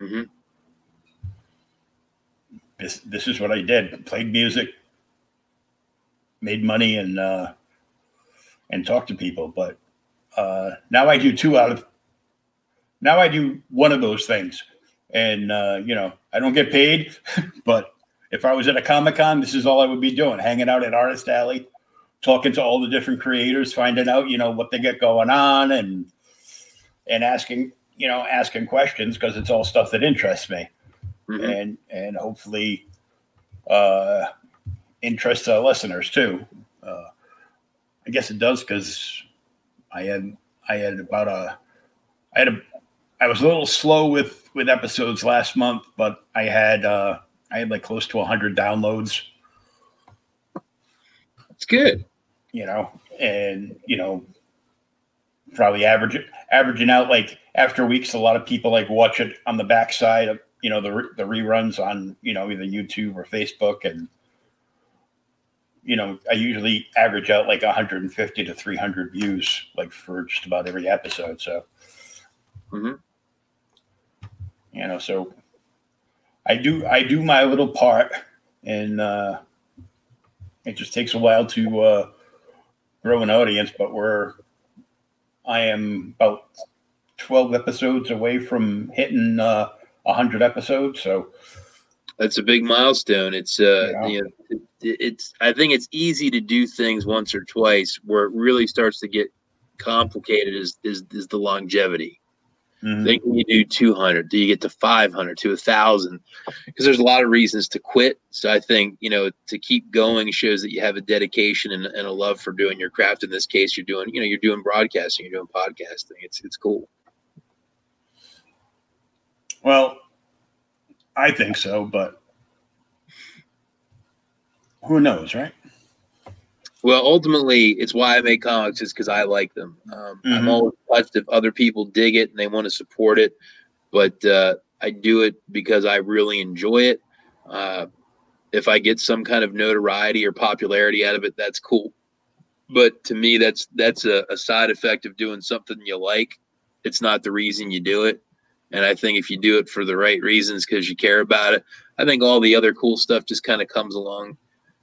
mm-hmm. this this is what I did: played music, made money, and uh, and talked to people. But uh, now I do two out of now I do one of those things, and uh, you know I don't get paid, but if I was at a comic con, this is all I would be doing: hanging out at Artist Alley, talking to all the different creators, finding out, you know, what they get going on and and asking, you know, asking questions because it's all stuff that interests me. Mm-hmm. And and hopefully uh interests our listeners too. Uh I guess it does because I had I had about a I had a I was a little slow with with episodes last month, but I had uh I had like close to 100 downloads. It's good you know, and you know, probably average averaging out like after weeks, a lot of people like watch it on the backside of you know the the reruns on you know either YouTube or Facebook, and you know I usually average out like 150 to 300 views like for just about every episode. So, mm-hmm. you know, so I do I do my little part, and uh, it just takes a while to uh, grow an audience, but we're I am about twelve episodes away from hitting uh, hundred episodes. So that's a big milestone. It's uh, yeah. you know, it, it's I think it's easy to do things once or twice. Where it really starts to get complicated is is, is the longevity. Mm-hmm. Then can you do 200? Do you get to 500 to a thousand? Because there's a lot of reasons to quit. So I think you know to keep going shows that you have a dedication and, and, a love for doing your craft. In this case, you're doing you know you're doing broadcasting, you're doing podcasting. It's it's cool. Well, I think so, but who knows, right? Well, ultimately, it's why I make comics is because I like them. Um, mm-hmm. I'm always touched if other people dig it and they want to support it, but uh, I do it because I really enjoy it. Uh, if I get some kind of notoriety or popularity out of it, that's cool. But to me, that's that's a, a side effect of doing something you like. It's not the reason you do it. And I think if you do it for the right reasons because you care about it, I think all the other cool stuff just kind of comes along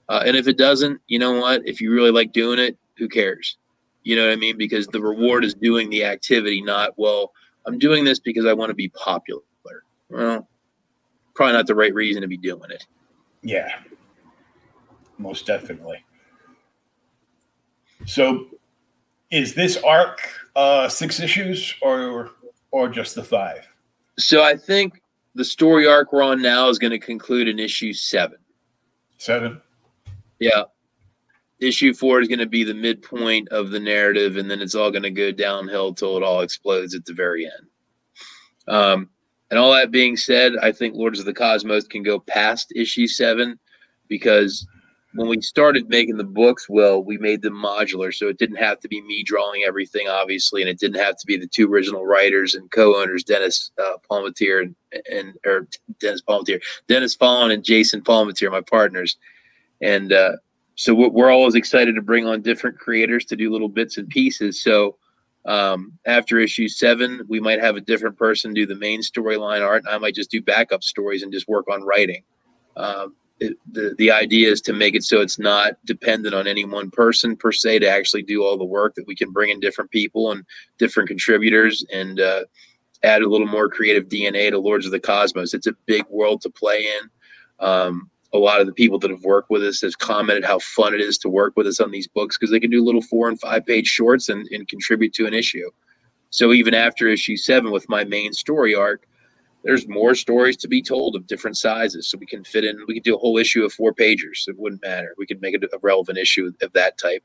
uh, and if it doesn't, you know what? If you really like doing it, who cares? You know what I mean? Because the reward is doing the activity, not, well, I'm doing this because I want to be popular. Well, probably not the right reason to be doing it. Yeah, most definitely. So, is this arc uh, six issues or or just the five? So I think the story arc we're on now is going to conclude in issue seven. Seven. Yeah. Issue four is going to be the midpoint of the narrative, and then it's all going to go downhill till it all explodes at the very end. Um, and all that being said, I think Lords of the Cosmos can go past issue seven because when we started making the books, well, we made them modular, so it didn't have to be me drawing everything, obviously, and it didn't have to be the two original writers and co-owners, Dennis uh, Palmatier and, and or Dennis Palmatier, Dennis Fallon and Jason Palmatier, my partners, and uh, so we're always excited to bring on different creators to do little bits and pieces. So um, after issue seven, we might have a different person do the main storyline art, and I might just do backup stories and just work on writing. Um, it, the the idea is to make it so it's not dependent on any one person per se to actually do all the work that we can bring in different people and different contributors and uh, add a little more creative DNA to Lords of the Cosmos. It's a big world to play in. Um, a lot of the people that have worked with us have commented how fun it is to work with us on these books because they can do little four and five page shorts and, and contribute to an issue. So even after issue seven with my main story arc, there's more stories to be told of different sizes. So we can fit in, we could do a whole issue of four pagers. It wouldn't matter. We could make it a relevant issue of that type.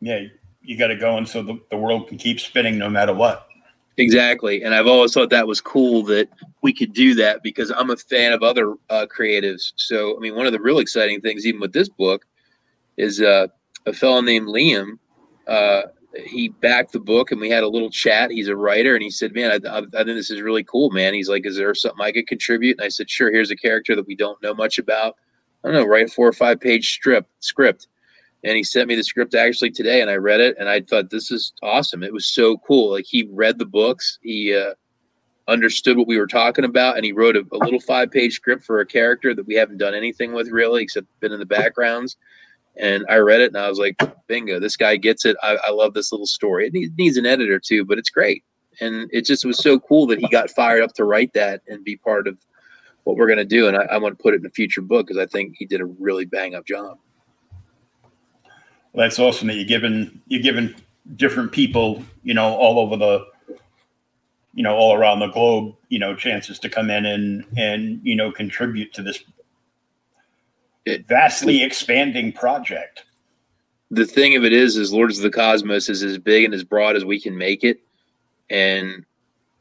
Yeah, you got to go and so the, the world can keep spinning no matter what. Exactly. And I've always thought that was cool that we could do that because I'm a fan of other uh, creatives. So, I mean, one of the real exciting things, even with this book, is uh, a fellow named Liam. Uh, he backed the book and we had a little chat. He's a writer and he said, Man, I, I, I, think this is really cool, man. He's like, Is there something I could contribute? And I said, Sure, here's a character that we don't know much about. I don't know, write a four or five page strip script. And he sent me the script actually today and I read it and I thought this is awesome. It was so cool. Like he read the books, he uh, understood what we were talking about, and he wrote a, a little five page script for a character that we haven't done anything with really, except been in the backgrounds and I read it and I was like, bingo, this guy gets it. I, I love this little story. It needs, needs, an editor too, but it's great. And it just was so cool that he got fired up to write that and be part of what we're going to do. And I, I want to put it in a future book because I think he did a really bang up job. Well, that's awesome that you're giving, you're giving different people, you know, all over the, you know, all around the globe, you know, chances to come in and, and, you know, contribute to this vastly expanding project. The thing of it is, is Lords of the Cosmos is as big and as broad as we can make it, and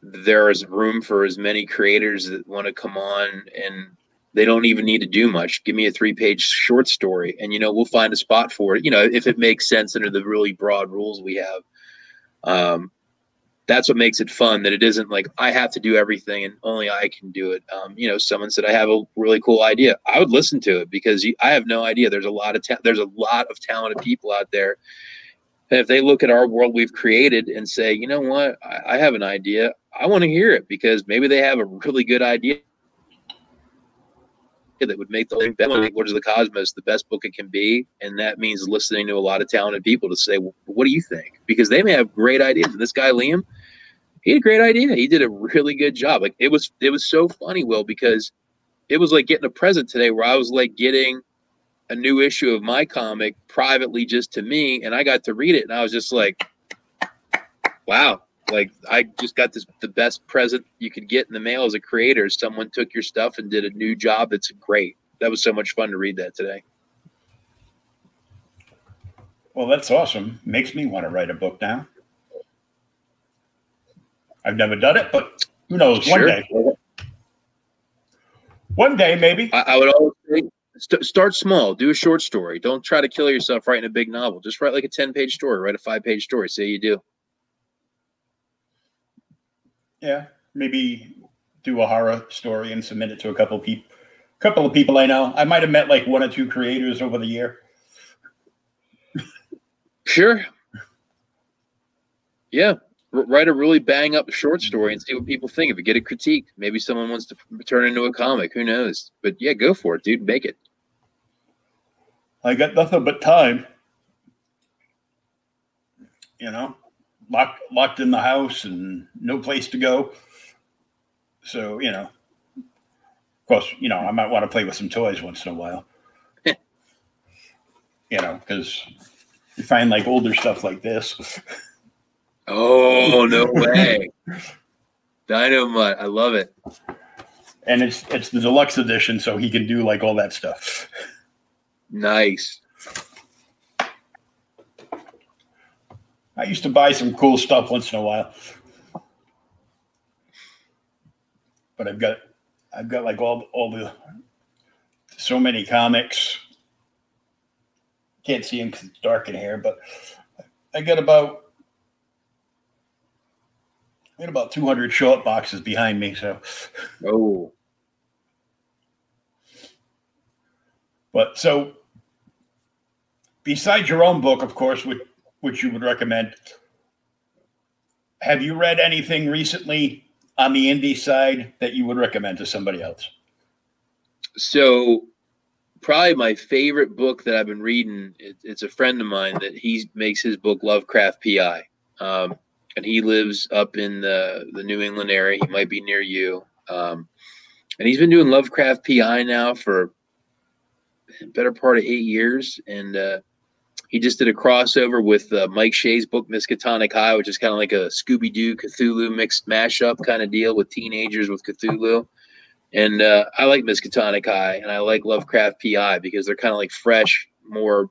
there is room for as many creators that want to come on and they don't even need to do much. Give me a three page short story and, you know, we'll find a spot for it, you know, if it makes sense under the really broad rules we have. Um, that's what makes it fun that it isn't like i have to do everything and only i can do it. Um, you know someone said i have a really cool idea. I would listen to it because i have no idea. There's a lot of ta- there's a lot of talented people out there. And if they look at our world we've created and say you know what? I, I have an idea. I want to hear it because maybe they have a really good idea that would make the link that of the Cosmos the best book it can be, and that means listening to a lot of talented people to say, well, "What do you think?" Because they may have great ideas. And this guy Liam, he had a great idea. He did a really good job. Like it was, it was so funny, Will, because it was like getting a present today, where I was like getting a new issue of my comic privately just to me, and I got to read it, and I was just like, "Wow." Like I just got this the best present you could get in the mail as a creator. Someone took your stuff and did a new job that's great. That was so much fun to read that today. Well, that's awesome. Makes me want to write a book now. I've never done it, but who knows? Sure. One day. One day, maybe. I, I would always say st- start small. Do a short story. Don't try to kill yourself writing a big novel. Just write like a 10 page story, write a five page story. Say you do. Yeah. Maybe do a horror story and submit it to a couple of people. Couple of people I know. I might have met like one or two creators over the year. Sure. Yeah write a really bang up short story and see what people think. If you get a critique, maybe someone wants to turn into a comic. Who knows? But yeah, go for it, dude. Make it. I got nothing but time. You know, locked locked in the house and no place to go. So you know, of course, you know I might want to play with some toys once in a while. you know, because you find like older stuff like this. Oh no way! Dynamite, I love it. And it's it's the deluxe edition, so he can do like all that stuff. Nice. I used to buy some cool stuff once in a while, but I've got I've got like all all the so many comics. Can't see him because it's dark in here, but I got about I got about 200 short boxes behind me. So, oh, but so besides your own book, of course, which which you would recommend, have you read anything recently on the indie side that you would recommend to somebody else? So, probably my favorite book that I've been reading. It, it's a friend of mine that he makes his book Lovecraft PI, um, and he lives up in the the New England area. He might be near you, um, and he's been doing Lovecraft PI now for better part of eight years, and uh, he just did a crossover with uh, Mike Shea's book Miskatonic High, which is kind of like a Scooby Doo Cthulhu mixed mashup kind of deal with teenagers with Cthulhu. And uh, I like Miskatonic High and I like Lovecraft PI because they're kind of like fresh, more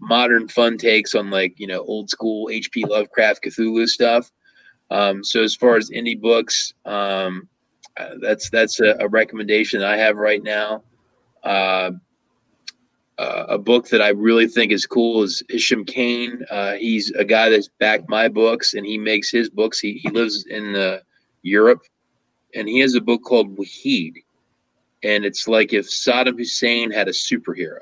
modern, fun takes on like you know old school H.P. Lovecraft Cthulhu stuff. Um, so as far as indie books, um, uh, that's that's a, a, recommendation I have right now. Uh, uh, a book that I really think is cool is Isham Kane. Uh, he's a guy that's backed my books, and he makes his books. He he lives in uh, Europe, and he has a book called Wahid, and it's like if Saddam Hussein had a superhero.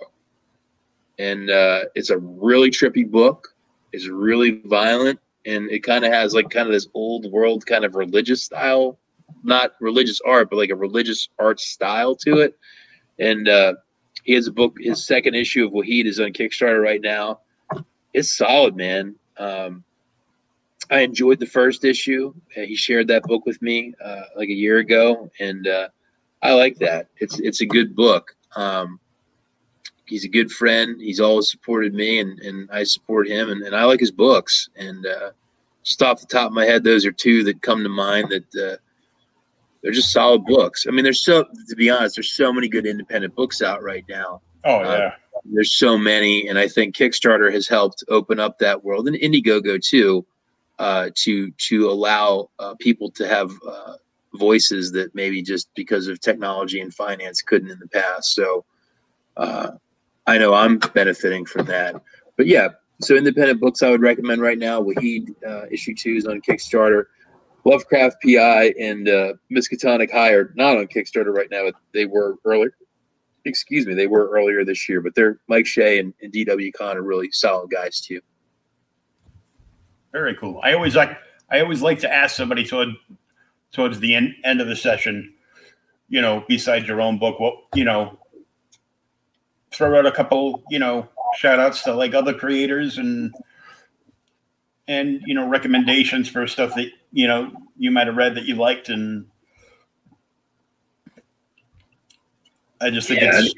And uh, it's a really trippy book. It's really violent, and it kind of has like kind of this old world kind of religious style, not religious art, but like a religious art style to it. And uh, he has a book. His second issue of Wahid is on Kickstarter right now. It's solid, man. Um, I enjoyed the first issue. He shared that book with me uh, like a year ago, and uh, I like that. It's it's a good book. Um, he's a good friend. He's always supported me, and, and I support him, and, and I like his books. And uh, just off the top of my head, those are two that come to mind that uh, they're just solid books. I mean, there's so to be honest, there's so many good independent books out right now. Oh uh, yeah. Uh, there's so many, and I think Kickstarter has helped open up that world, and Indiegogo too, uh, to to allow uh, people to have uh, voices that maybe just because of technology and finance couldn't in the past. So uh, I know I'm benefiting from that. But yeah, so independent books I would recommend right now. Wahid issue two is on Kickstarter. Lovecraft PI and uh, Miskatonic High are not on Kickstarter right now. but They were earlier. Excuse me, they were earlier this year, but they're Mike Shea and, and DW Khan are really solid guys too. Very cool. I always like I always like to ask somebody toward towards the end end of the session, you know, besides your own book, what you know, throw out a couple, you know, shout outs to like other creators and and you know recommendations for stuff that you know you might have read that you liked and i just think yeah. it's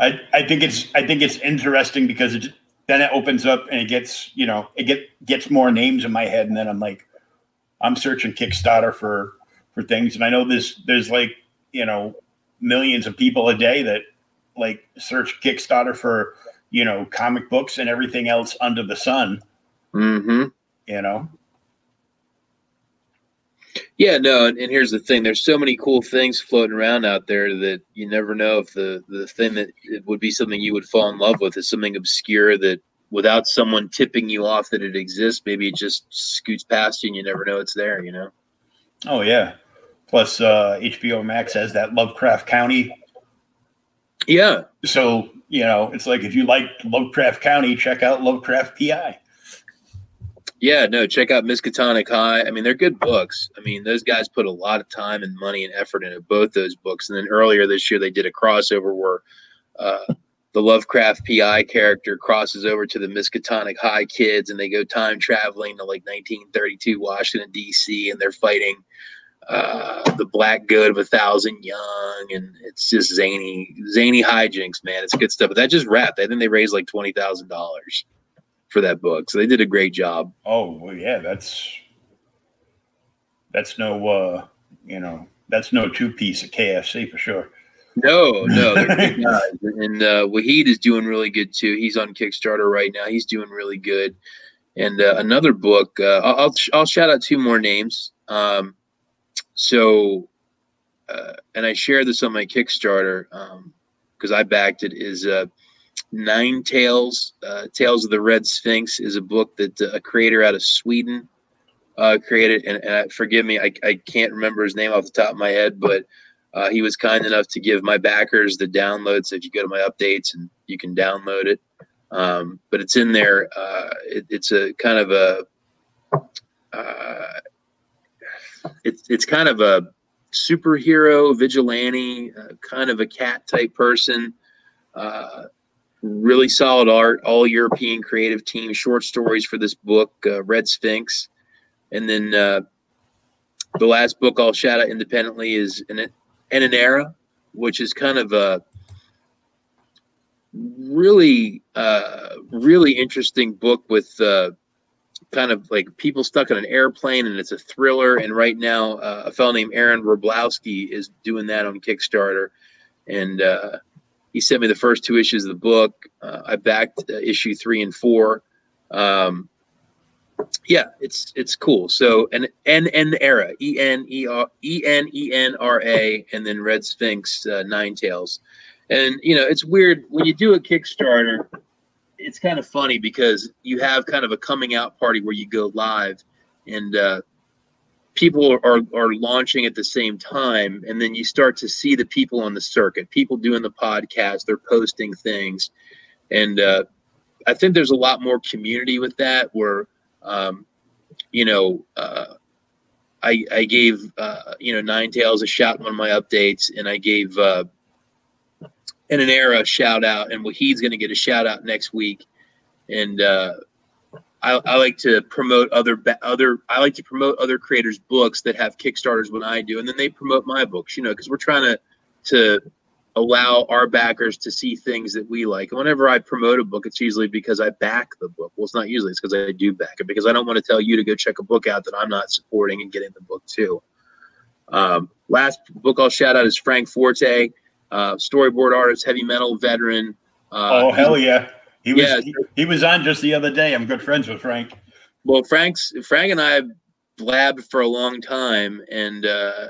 I, I think it's i think it's interesting because it then it opens up and it gets you know it get gets more names in my head and then i'm like i'm searching kickstarter for for things. And i know there's there's like you know millions of people a day that like search kickstarter for you know comic books and everything else under the sun. Mm-hmm you know? Yeah no and, and, here's the thing there's so many cool things floating around out there that you never know if the the thing that it would be something you would fall in love with. Is something obscure that without someone tipping you off that it exists maybe it just scoots past you and you never know it's there you know? Oh yeah. Plus uh hbo max has that lovecraft country. Yeah. So you know it's like if you like lovecraft country check out lovecraft pi yeah, no, check out Miskatonic High. I mean, they're good books. I mean, those guys put a lot of time and money and effort into both those books. And then earlier this year, they did a crossover where uh, the Lovecraft PI character crosses over to the Miskatonic High kids, and they go time traveling to like 1932 Washington D.C. and they're fighting uh, the Black Goat of a Thousand Young, and it's just zany, zany hijinks, man. It's good stuff. But that just wrapped. I think they raised like twenty thousand dollars for that book. So they did a great job. Oh well, yeah, that's that's no uh, you know that's no two piece of KFC for sure. No, no, they're good guys. And uh, Wahid is doing really good too. He's on Kickstarter right now. He's doing really good. And uh, another book, uh, I'll I'll shout out two more names. Um, so, uh, and I share this on my Kickstarter because um, I backed it. Is uh, Nine Tails, uh, Tales of the Red Sphinx is a book that uh, a creator out of Sweden uh, created. And, and forgive me, I, I can't remember his name off the top of my head, but uh, he was kind enough to give my backers the download. So if you go to my updates and you can download it. Um, but it's in there. Uh, it, it's a kind of a, uh, it's, it's kind of a superhero vigilante, kind of a cat type person really solid art, all European creative team, short stories for this book, uh, Red Sphinx. And then uh, the last book I'll shout out independently is in an, an era, which is kind of a really, uh, really interesting book with uh, kind of like people stuck in an airplane, and it's a thriller. And right now, uh, a fellow named Aaron Wroblewski is doing that on Kickstarter, and uh, he sent me the first two issues of the book. Uh, I backed uh, issue three and four. Um, yeah, it's it's cool. So an N N era E N E R E N E N R A and then Red Sphinx uh, Nine Tails, and you know it's weird when you do a Kickstarter. It's kind of funny because you have kind of a coming out party where you go live, and uh, people are, are launching at the same time and then you start to see the people on the circuit people doing the podcast they're posting things. And uh, i think there's a lot more community with that where um, you know uh, I, I gave uh, you know nine tails a shout in one of my updates and i gave uh, in an era shout out and he's going to get a shout out next week. And uh, I, I, like to promote other other I like to promote other creators' books that have Kickstarters when I do, and then they promote my books. You know, because we're trying to to allow our backers to see things that we like. And whenever I promote a book, it's usually because I back the book. Well, it's not usually; it's because I do back it because I don't want to tell you to go check a book out that I'm not supporting and getting the book too. Um, last book I'll shout out is Frank Forte, uh, storyboard artist, heavy metal veteran. Uh, oh hell yeah! He was yeah. he, he, was on just the other day. I'm good friends with Frank. Well, Frank's Frank and I blabbed for a long time, and uh,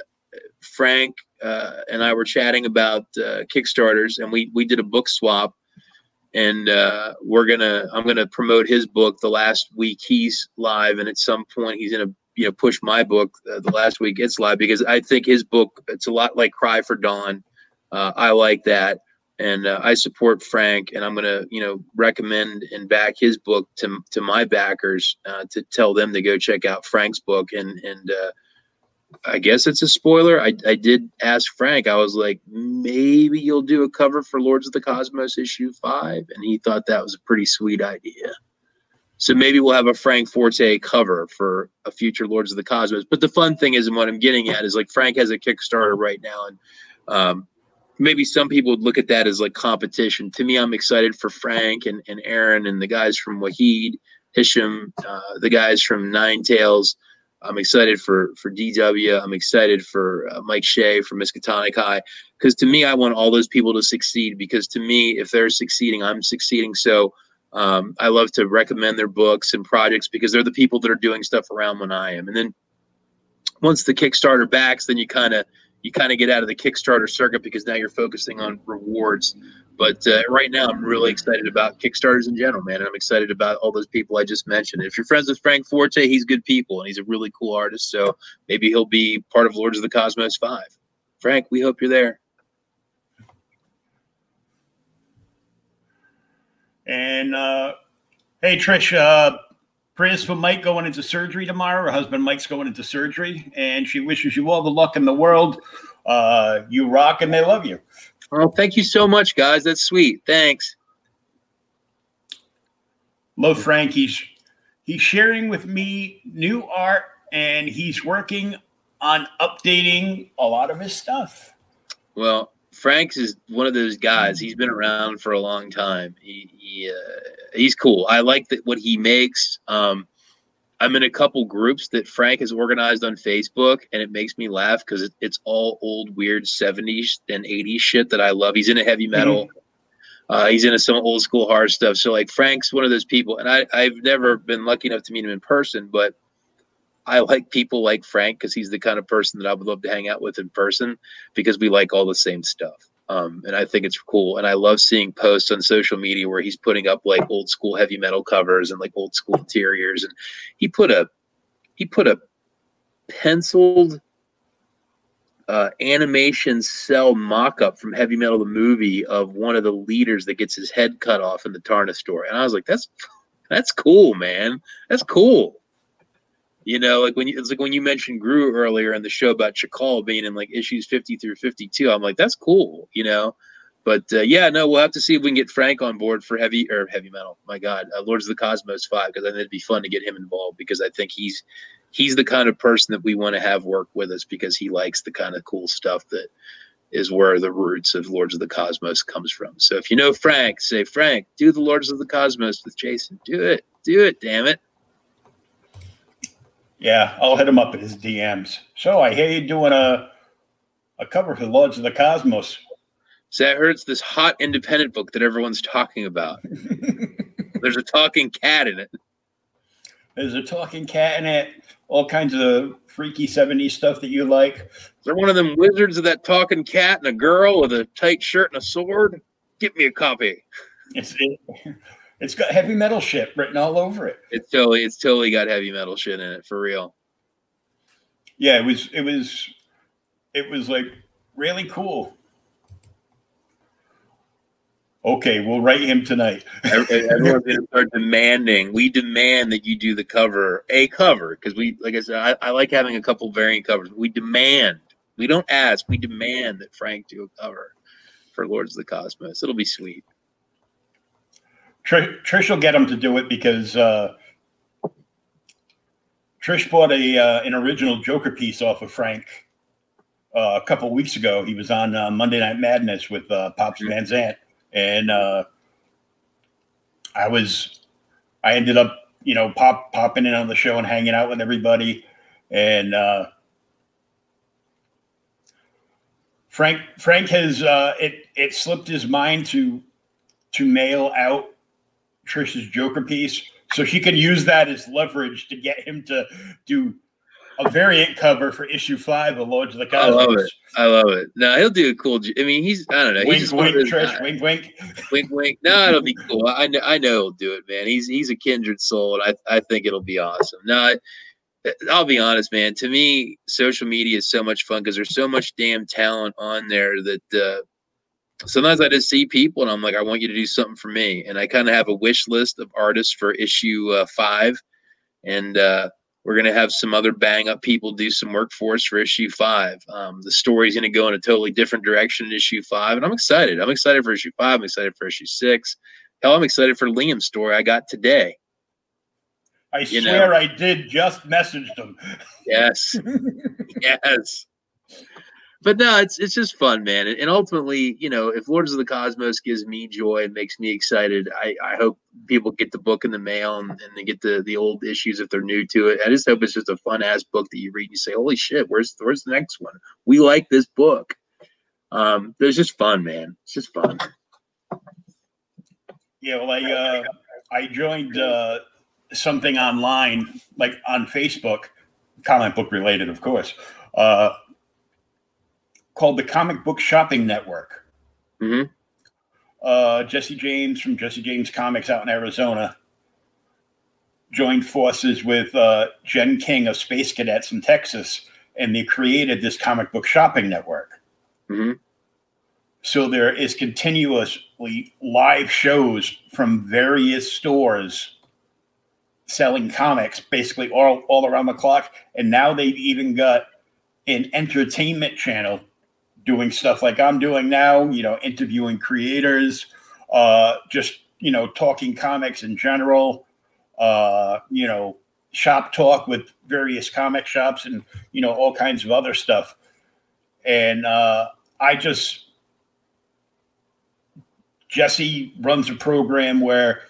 Frank uh, and I were chatting about uh, Kickstarters, and we we did a book swap, and uh, we're gonna I'm gonna promote his book the last week he's live, and at some point he's gonna you know push my book uh, the last week it's live because I think his book it's a lot like Cry for Dawn. Uh, I like that and uh, I support Frank, and I'm going to, you know, recommend and back his book to to my backers uh, to tell them to go check out Frank's book. And and uh, I guess it's a spoiler. I I did ask Frank. I was like, maybe you'll do a cover for Lords of the Cosmos issue five, and he thought that was a pretty sweet idea. So maybe we'll have a Frank Forte cover for a future Lords of the Cosmos. But the fun thing is, and what I'm getting at is like Frank has a Kickstarter right now, and um, maybe some people would look at that as like competition. To me, I'm excited for Frank and, and Aaron and the guys from Wahid, Hisham, uh, the guys from Nine Tails. I'm excited for for DW. I'm excited for uh, Mike Shea from Miskatonic High because to me, I want all those people to succeed. Because to me, if they're succeeding, I'm succeeding. So um, I love to recommend their books and projects because they're the people that are doing stuff around when I am. And then once the Kickstarter backs, then you kind of you kind of get out of the Kickstarter circuit because now you're focusing on rewards. But uh, right now, I'm really excited about Kickstarters in general, man. And I'm excited about all those people I just mentioned. If you're friends with Frank Forte, he's good people and he's a really cool artist. So maybe he'll be part of Lords of the Cosmos 5. Frank, we hope you're there. And uh, hey, Trish, uh, prayers for Mike going into surgery tomorrow. Her husband Mike's going into surgery, and she wishes you all the luck in the world. Uh, you rock, and they love you. Well, thank you so much, guys. That's sweet. Thanks. Love Frank. He's he's sharing with me new art, and he's working on updating a lot of his stuff. Well, Frank's is one of those guys. He's been around for a long time. He, he uh, he's cool. I like that what he makes. Um, I'm in a couple groups that Frank has organized on Facebook, and it makes me laugh because it, it's all old, weird 70s and 80s shit that I love. He's into heavy metal. Mm-hmm. Uh, he's into some old school hard stuff. So like Frank's one of those people, and I I've never been lucky enough to meet him in person, but I like people like Frank because he's the kind of person that I would love to hang out with in person because we like all the same stuff. Um, and I think it's cool. And I love seeing posts on social media where he's putting up like old school heavy metal covers and like old school interiors. And he put a he put a penciled uh, animation cell mock-up from Heavy Metal the movie of one of the leaders that gets his head cut off in the Taarna store, and I was like, "That's that's cool, man. That's cool." You know, like when you, it's like when you mentioned Gru earlier in the show about Chakal being in like issues fifty through fifty-two. I'm like, that's cool, you know. But uh, yeah, no, we'll have to see if we can get Frank on board for heavy or heavy metal. My God, uh, Lords of the Cosmos five because I think it'd be fun to get him involved because I think he's he's the kind of person that we want to have work with us because he likes the kind of cool stuff that is where the roots of Lords of the Cosmos comes from. So if you know Frank, say Frank, do the Lords of the Cosmos with Jason. Do it. Do it, damn it. Yeah, I'll hit him up in his DMs. So I hear you doing a a cover for Lords of the Cosmos. So I heard it's this hot independent book that everyone's talking about. There's a talking cat in it. There's a talking cat in it all kinds of freaky 70s stuff that you like. Is there one of them wizards of that talking cat and a girl with a tight shirt and a sword? Get me a copy. It's it, it's got heavy metal shit written all over it. It's totally it's totally got heavy metal shit in it for real. Yeah, it was it was it was like really cool. Okay, we'll write him tonight. Everyone's to start demanding. We demand that you do the cover, a cover, because we, like I said, I, I, like having a couple variant covers. We demand. We don't ask. We demand that Frank do a cover for Lords of the Cosmos. It'll be sweet. Trish, Trish will get him to do it because uh, Trish bought a uh, an original Joker piece off of Frank uh, a couple weeks ago. He was on uh, Monday Night Madness with uh, Pops. Van Zant and uh, I was, I ended up, you know, pop popping in on the show and hanging out with everybody, and Frank Frank has it it slipped his mind to to mail out Trish's Joker piece, so she can use that as leverage to get him to do a variant cover for issue five of Lords of the Cosmos. I love it. I love it. No, he'll do a cool. I mean, he's I don't know. Wink, he's wink, wink, Trish, wink, wink, wink, wink. No, it'll be cool. I know. I know he'll do it, man. He's he's a kindred soul, and I I think it'll be awesome. No, I, I'll be honest, man. To me, social media is so much fun because there's so much damn talent on there that. Uh, sometimes I just see people and I'm like, I want you to do something for me. And I kind of have a wish list of artists for issue uh, five. And uh, we're going to have some other bang up people do some work for us for issue five. Um, the story's going to go in a totally different direction in issue five, and I'm excited. I'm excited for issue five. I'm excited for issue six. Hell, I'm excited for Liam's story I got today. I you swear know. I did just message them. Yes. yes but no, it's it's just fun, man. And, ultimately, you know, if Lords of the Cosmos gives me joy and makes me excited, I, I hope people get the book in the mail and, and they get the the old issues if they're new to it. I just hope it's just a fun ass book that you read and you say, "Holy shit, where's where's the next one? We like this book." Um, it's just fun, man. It's just fun. Yeah, well, I uh, I joined uh, something online, like on Facebook, comic book related, of course. Uh, called the Comic Book Shopping Network. Mm-hmm. Uh, Jesse James from Jesse James Comics out in Arizona joined forces with uh, Jen King of Space Cadets in Texas, and they created this comic book shopping network. Mm-hmm. So there is continuously live shows from various stores selling comics, basically all all around the clock. And now they've even got an entertainment channel doing stuff like I'm doing now, you know, interviewing creators, uh, just, you know, talking comics in general, uh, you know, shop talk with various comic shops and, you know, all kinds of other stuff. And uh, I just, Jesse runs a program where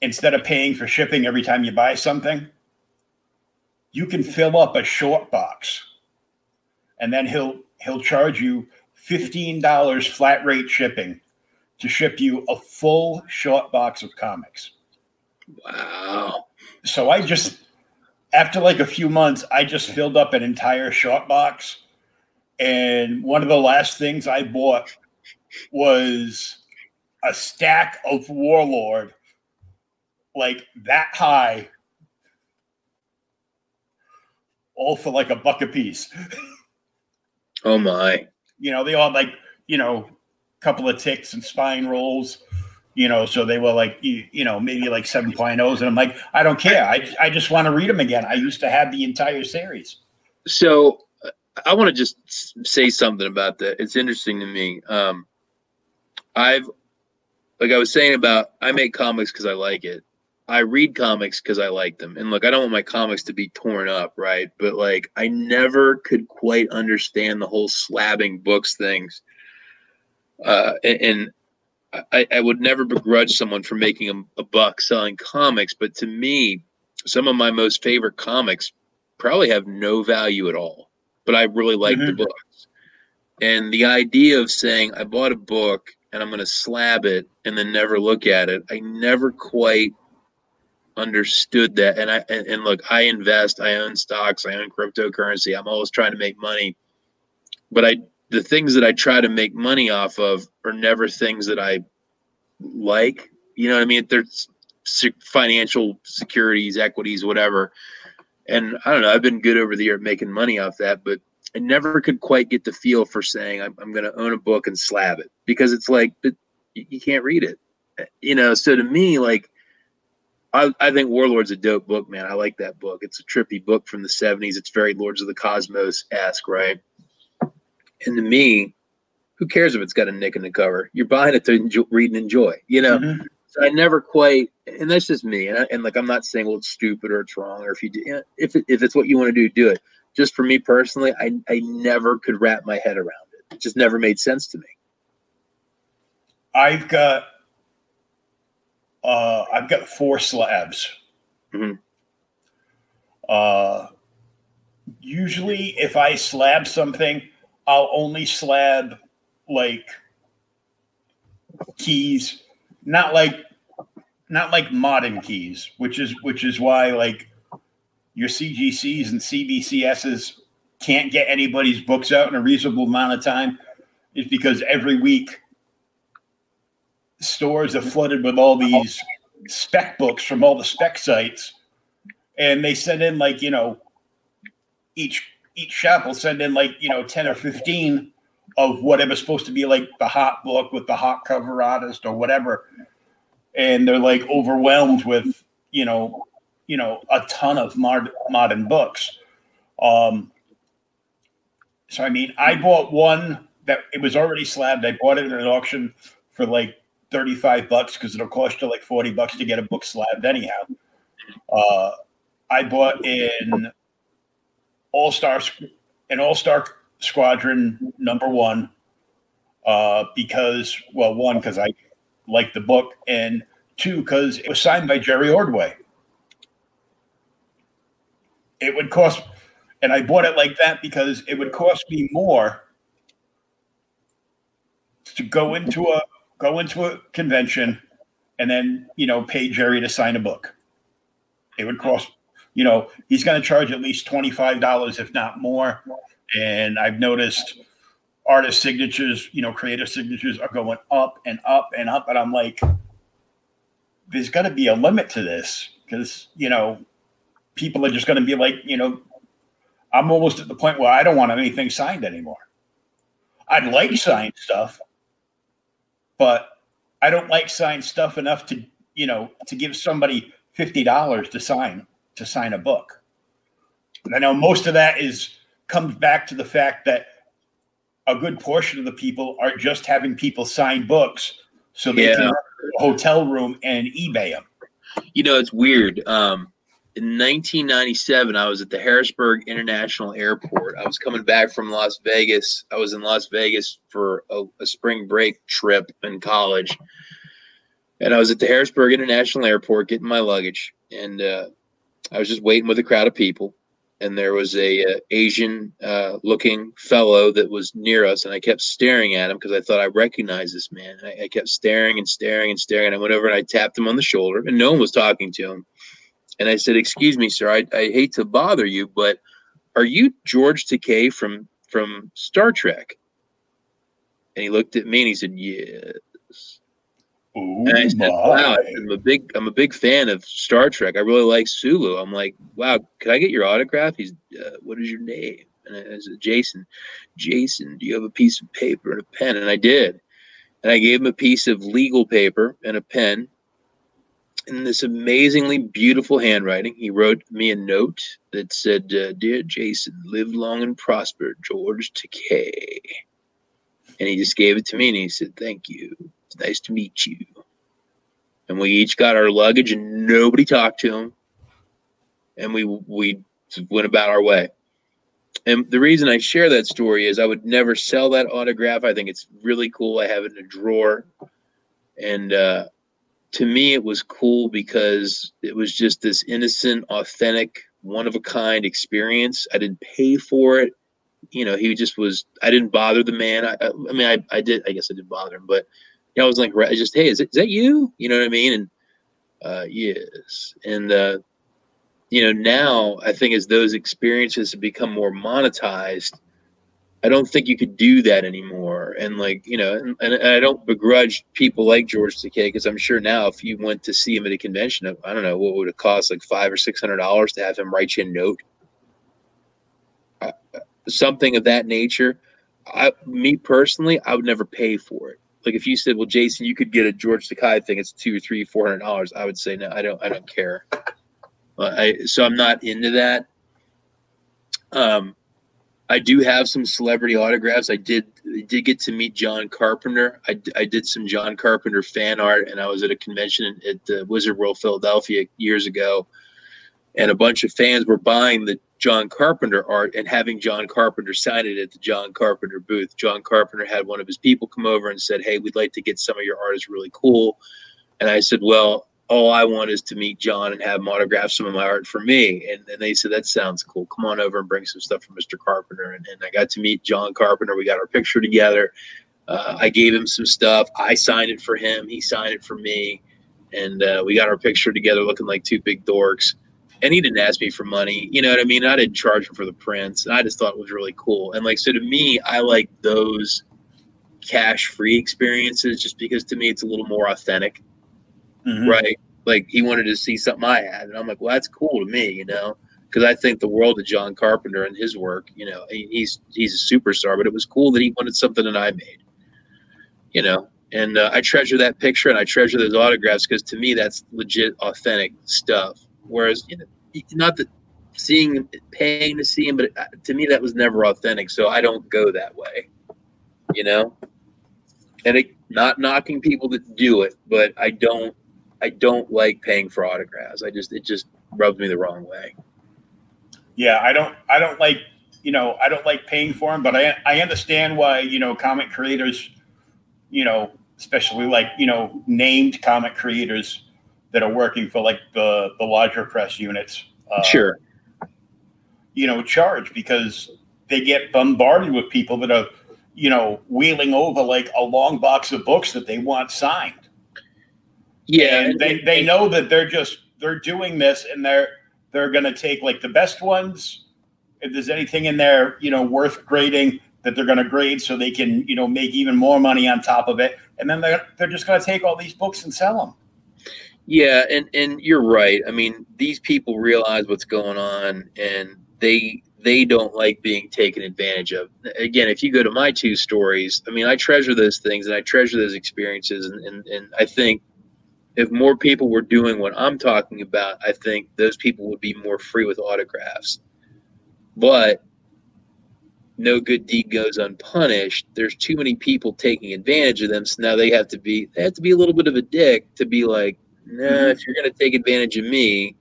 instead of paying for shipping every time you buy something, you can fill up a short box and then he'll he'll charge you $15 flat rate shipping to ship you a full short box of comics. Wow. So I just, after like a few months, I just filled up an entire short box. And one of the last things I bought was a stack of Warlord, like that high, all for like a buck a piece. Oh my! You know, they all like you know, a couple of ticks and spine rolls. You know, so they were like you, you know maybe like 7.0s, and I'm like, I don't care. I I just want to read them again. I used to have the entire series. So I want to just say something about that. It's interesting to me. Um, I've, like I was saying about, I make comics because I like it. I read comics because I like them. And look, I don't want my comics to be torn up, right? But like, I never could quite understand the whole slabbing books things. Uh, and, and I, I, would never begrudge someone for making a, a buck selling comics, but to me, some of my most favorite comics probably have no value at all but I really like mm-hmm. the books. And the idea of saying I bought a book and I'm going to slab it and then never look at it, I never quite understood that. And I and, and look, I invest, I own stocks, I own cryptocurrency. I'm always trying to make money, but I the things that I try to make money off of are never things that I like. You know what I mean? There's financial securities, equities, whatever. And I don't know, I've been good over the year making money off that, but I never could quite get the feel for saying I'm, I'm going to own a book and slab it because it's like, you can't read it, you know? So to me, like, I, I think Warlord's a dope book, man. I like that book. It's a trippy book from the 70s. It's very Lords of the Cosmos esque, right? And to me, who cares if it's got a nick in the cover? You're buying it to enjoy, read and enjoy, you know? Mm-hmm. So I never quite, and that's just me. And, I, and like, I'm not saying, well, it's stupid or it's wrong, or if you do, if, it, if it's what you want to do, do it. Just for me personally, I, I never could wrap my head around it. It just never made sense to me. I've got, uh, I've got four slabs. Mm-hmm. Uh, usually, if I slab something, I'll only slab like keys not like not like modern keys, which is which is why like your CGCs and CBCSs can't get anybody's books out in a reasonable amount of time is because every week stores are flooded with all these spec books from all the spec sites. And they send in like you know each each shop will send in like you know 10 or 15 of whatever's supposed to be like the hot book with the hot cover artist or whatever. And they're like overwhelmed with you know you know a ton of mod- modern books. Um so i mean i bought one that it was already slabbed i bought it at an auction for like 35 bucks because it'll cost you like 40 bucks to get a book slabbed anyhow uh i bought in all star an all star Squadron number one, uh, because well, one because I like the book, and two because it was signed by Jerry Ordway. It would cost, and I bought it like that because it would cost me more to go into a go into a convention and then you know pay Jerry to sign a book. It would cost, you know, he's going to charge at least twenty five dollars, if not more, and I've noticed artist signatures, you know, creative signatures are going up and up and up. And I'm like, there's got to be a limit to this because, you know, people are just going to be like, you know, I'm almost at the point where I don't want anything signed anymore. I'd like signed stuff, but I don't like signed stuff enough to, you know, to give somebody $50 to sign to sign a book. And I know most of that is comes back to the fact that a good portion of the people are just having people sign books so they yeah. can a hotel room and eBay them. You know, it's weird. Um, in 1997, I was at the Harrisburg International Airport. I was coming back from Las Vegas. I was in Las Vegas for a, a spring break trip in college. And I was at the Harrisburg International Airport getting my luggage. And uh, I was just waiting with a crowd of people and there was a, a uh, Asian uh, looking fellow that was near us, and I kept staring at him because I thought I recognized this man. I, I, kept staring and staring and staring. And I went over and I tapped him on the shoulder, and no one was talking to him. And I said, "Excuse me, sir. I, I hate to bother you, but are you George Takei from from Star Trek?" And he looked at me and he said, Yes. Ooh, And I said, my. Wow, I'm a big I'm a big fan of Star Trek. I really like Sulu. I'm like, wow, could I get your autograph? He's uh, what is your name? And I said, Jason. Jason, do you have a piece of paper and a pen? And I did. And I gave him a piece of legal paper and a pen. In this amazingly beautiful handwriting, he wrote me a note that said, uh, "Dear Jason, live long and prosper, George Takei." And he just gave it to me, and he said, "Thank you. It's nice to meet you." And we each got our luggage, and nobody talked to him. And we we went about our way. And the reason I share that story is I would never sell that autograph. I think it's really cool. I have it in a drawer. And uh, to me, it was cool because it was just this innocent, authentic, one of a kind experience. I didn't pay for it. You know, he just was, I didn't bother the man. I, I, mean, I, I did, I guess I didn't bother him, but you know, I was like, just, hey, is, it, is that you? You know what I mean? And uh, yes. And, uh, you know, now I think as those experiences have become more monetized, I don't think you could do that anymore. And like, you know, and, and I don't begrudge people like George Takei because I'm sure now if you went to see him at a convention, I don't know what would it cost, like five or six hundred dollars to have him write you a note, uh, something of that nature. I, me personally, I would never pay for it. Like if you said, "Well, Jason, you could get a George Takei thing. It's two or three, four hundred dollars," I would say, "No, I don't. I don't care." I, so I'm not into that. Um, I do have some celebrity autographs. I did did get to meet John Carpenter. I, I did some John Carpenter fan art, and I was at a convention at the Wizard World Philadelphia years ago, and a bunch of fans were buying the John Carpenter art and having John Carpenter sign it at the John Carpenter booth. John Carpenter had one of his people come over and said, "Hey, we'd like to get some of your art. It's really cool." And I said, "Well, all I want is to meet John and have him autograph some of my art for me. And, and they said, that sounds cool. Come on over and bring some stuff for Mr. Carpenter. And, and I got to meet John Carpenter. We got our picture together. Uh, I gave him some stuff. I signed it for him. He signed it for me. And uh, we got our picture together looking like two big dorks. And he didn't ask me for money. You know what I mean? I didn't charge him for the prints. I just thought it was really cool. And like, so to me, I like those cash free experiences just because to me it's a little more authentic Mhm. right? Like he wanted to see something I had, and I'm like, well, that's cool to me, you know, because I think the world of John Carpenter and his work. You know, he's he's a superstar, but it was cool that he wanted something that I made, you know. And uh, I treasure that picture and I treasure those autographs because to me that's legit, authentic stuff. Whereas, you know, not that seeing paying to see him, but uh, to me that was never authentic. So I don't go that way, you know. And it, not knocking people that do it, but I don't I don't like paying for autographs. I just it just rubs me the wrong way. Yeah, I don't. I don't like. You know, I don't like paying for them, but I I understand why you know comic creators, you know, especially like you know named comic creators that are working for like the the larger press units. Uh, sure. You know, charge because they get bombarded with people that are, you know, wheeling over like a long box of books that they want signed. Yeah, and they, they know that they're just they're doing this and they're they're going to take like the best ones if there's anything in there you know worth grading that they're going to grade so they can you know make even more money on top of it and then they're, they're just going to take all these books and sell them Yeah, and and you're right. I mean, these people realize what's going on, and they they don't like being taken advantage of. Again, if you go to my two stories, I mean, I treasure those things and I treasure those experiences, and and, and I think if more people were doing what I'm talking about, I think those people would be more free with autographs. But no good deed goes unpunished. There's too many people taking advantage of them, so now they have to be they have to be a little bit of a dick to be like, nah, mm-hmm. if you're gonna take advantage of me,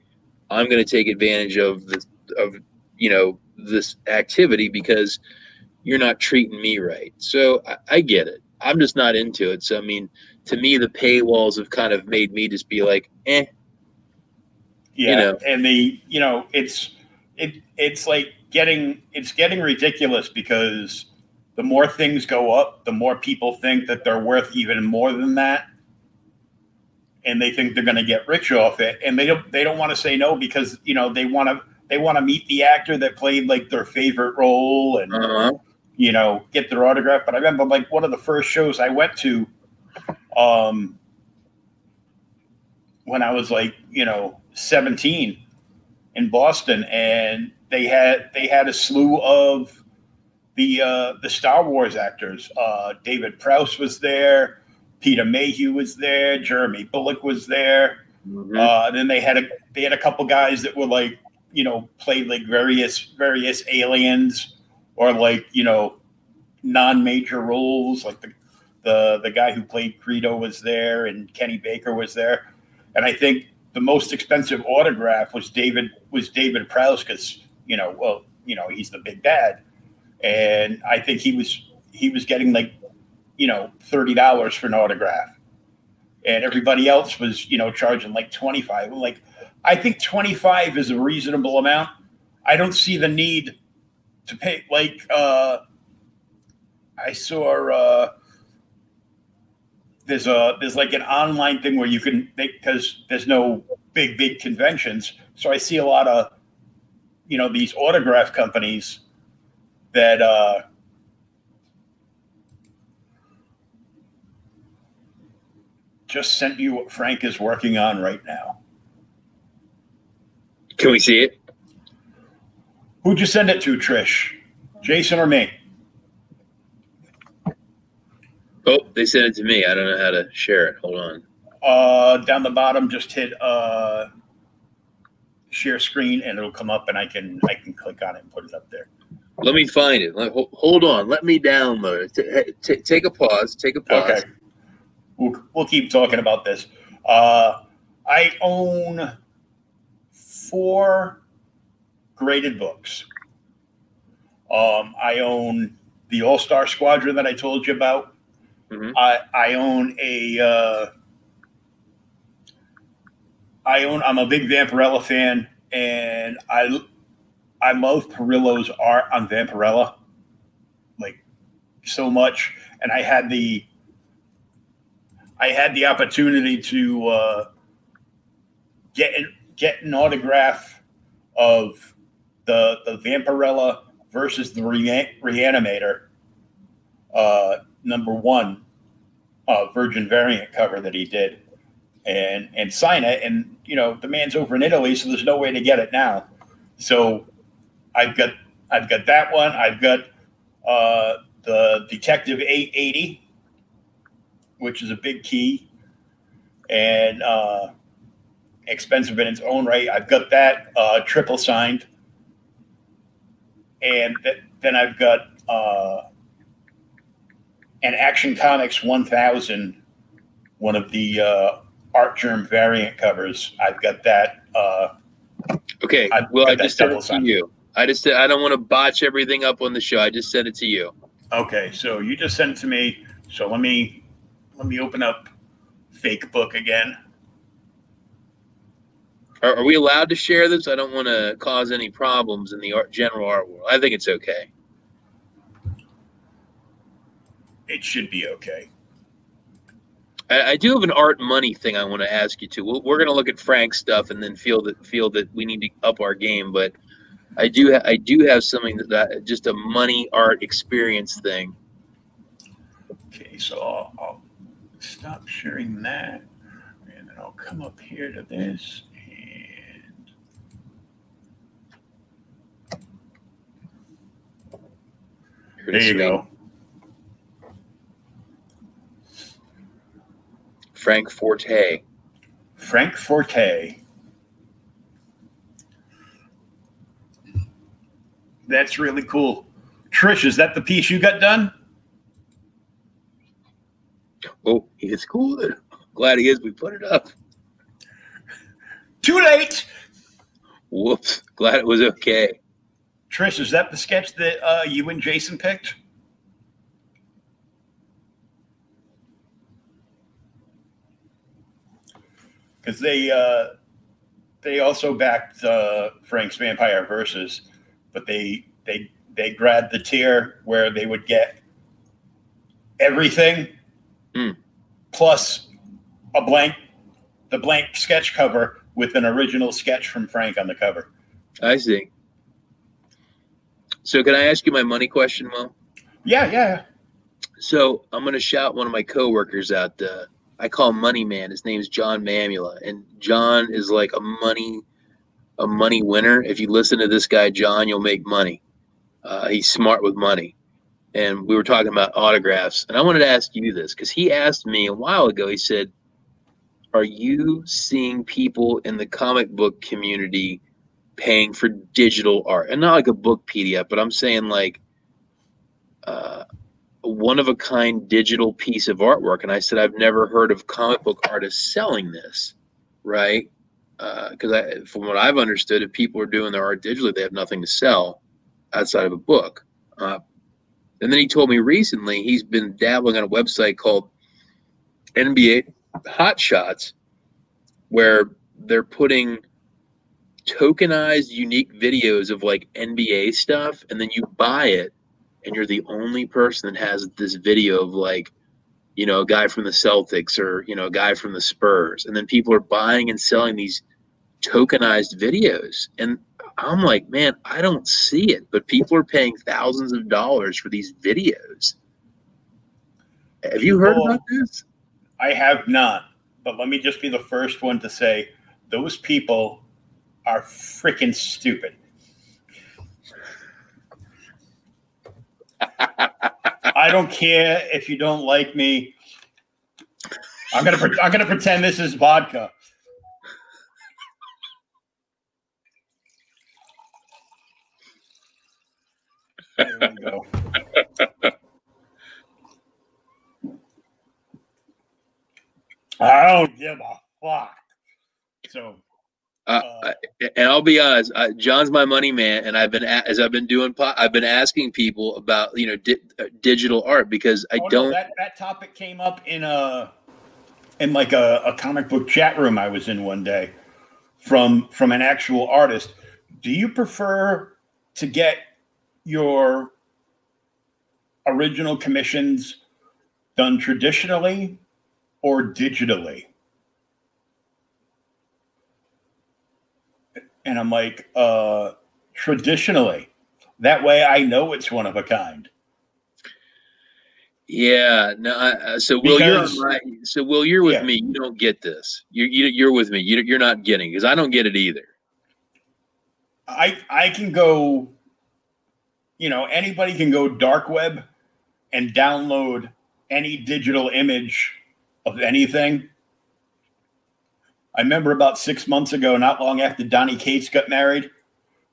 I'm gonna take advantage of the of you know this activity because you're not treating me right. So I, I get it. I'm just not into it. So I mean, to me, the paywalls have kind of made me just be like, eh. yeah You know. and the you know it's it it's like getting it's getting ridiculous because the more things go up the more people think that they're worth even more than that and they think they're going to get rich off it and they don't they don't want to say no because you know they want to they want to meet the actor that played like their favorite role and Uh-huh. you know, get their autograph. But I remember like one of the first shows I went to, um, when I was like, you know, 17 in Boston, and they had they had a slew of the uh, the Star Wars actors. Uh, David Prowse was there, Peter Mayhew was there, Jeremy Bulloch was there. Mm-hmm. Uh, then they had a they had a couple guys that were like you know played like various various aliens or like you know non-major roles like the the the guy who played Greedo was there and Kenny Baker was there. And I think the most expensive autograph was David was David Prowse because you know well you know he's the big bad and I think he was he was getting like you know thirty dollars for an autograph. And everybody else was you know charging like 25 like i think 25 is a reasonable amount. I don't see the need to pay like uh i saw uh there's a there's like an online thing where you can because there's no big big conventions so i see a lot of you know these autograph companies that uh just sent you what Frank is working on right now. Can we see it? Who'd you send it to, Trish? Jason or me? Oh, they sent it to me. I don't know how to share it. Hold on. Uh, down the bottom, just hit uh, share screen, and it'll come up, and I can I can click on it and put it up there. Let me find it. hold on. Let me download it. T- t- take a pause. Take a pause. Okay we'll, we'll keep talking about this. Uh, I own four graded books. Um, I own the All Star Squadron that I told you about. Mm-hmm. I, I own a. Uh, I own. I'm a big Vampirella fan, and I I love Parrillo's art on Vampirella, like so much. And I had the I had the opportunity to uh, get get an autograph of the the Vampirella versus the Re- Reanimator uh, number one uh, Virgin variant cover that he did, and and sign it. And you know the man's over in Italy, so there's no way to get it now. So I've got I've got that one. I've got uh, the Detective 880 which is a big key and uh, expensive in its own right. I've got that uh, triple signed, and th- then I've got uh, an Action Comics 1000, one of the uh, Artgerm variant covers. I've got that. Uh, okay, I've well, I just sent it to you. I just I don't want to botch everything up on the show. I just sent it to you. Okay, so you just sent it to me. So let me let me open up fake book again. Are, are we allowed to share this? I don't want to cause any problems in the art, general art world. I think it's okay. It should be okay. I, I do have an art money thing I want to ask you to. we we are going to look at Frank's stuff and then feel that feel that we need to up our game. But I do ha- I do have something that, that just a money art experience thing. Okay, so I'll, I'll stop sharing that. And then I'll come up here to this and there you go. Frank Forte. Frank Forte. That's really cool. Trish, is that the piece you got done? Oh, it's cool. Glad he is. We put it up. Too late. Whoops. Glad it was okay. Trish, is that the sketch that uh, you and Jason picked? Because they uh, they also backed uh, Frank's Vampire Versus, but they they they grabbed the tier where they would get everything mm. plus a blank, the blank sketch cover with an original sketch from Frank on the cover. I see. So, can I ask you my money question, Mo? Yeah, yeah. So I'm gonna shout one of my coworkers out. Uh, I call him Money Man. His name's John Mamula, and John is like a money, a money winner. If you listen to this guy, John, you'll make money. Uh, he's smart with money, and we were talking about autographs. And I wanted to ask you this because he asked me a while ago. He said, "Are you seeing people in the comic book community paying for digital art, and not like a book PDF, but I'm saying like." Uh, one of a kind digital piece of artwork. And I said, I've never heard of comic book artists selling this, right? Uh, because uh, from what I've understood, if people are doing their art digitally, they have nothing to sell outside of a book. Uh, and then he told me recently he's been dabbling on a website called NBA Top Shots, where they're putting tokenized unique videos of like NBA stuff, and then you buy it and you're the only person that has this video of like you know a guy from the celtics or you know a guy from the spurs and then people are buying and selling these tokenized videos. And i'm like man i don't see it but people are paying thousands of dollars for these videos. Have people, you heard about this? I have not but let me just be the first one to say those people are freaking stupid I don't care if you don't like me. I'm gonna pre- I'm gonna pretend this is vodka. There we go. I don't give a fuck. So uh, uh, and I'll be honest, uh, John's my money man, and I've been as I've been doing, I've been asking people about you know di- uh, digital art because I oh, don't. No, that that topic came up in a in like a, a comic book chat room I was in one day from from an actual artist. Do you prefer to get your original commissions done traditionally or digitally? And I'm like, uh, traditionally. That way I know it's one of a kind. Yeah, no. Uh, so Will, because, you're my, so Will, you're with yeah. me. You don't get this. You're you, are you are with me. You, you're not getting because I don't get it either. I I can go. You know, anybody can go dark web and download any digital image of anything I remember about six months ago, not long after Donny Cates got married,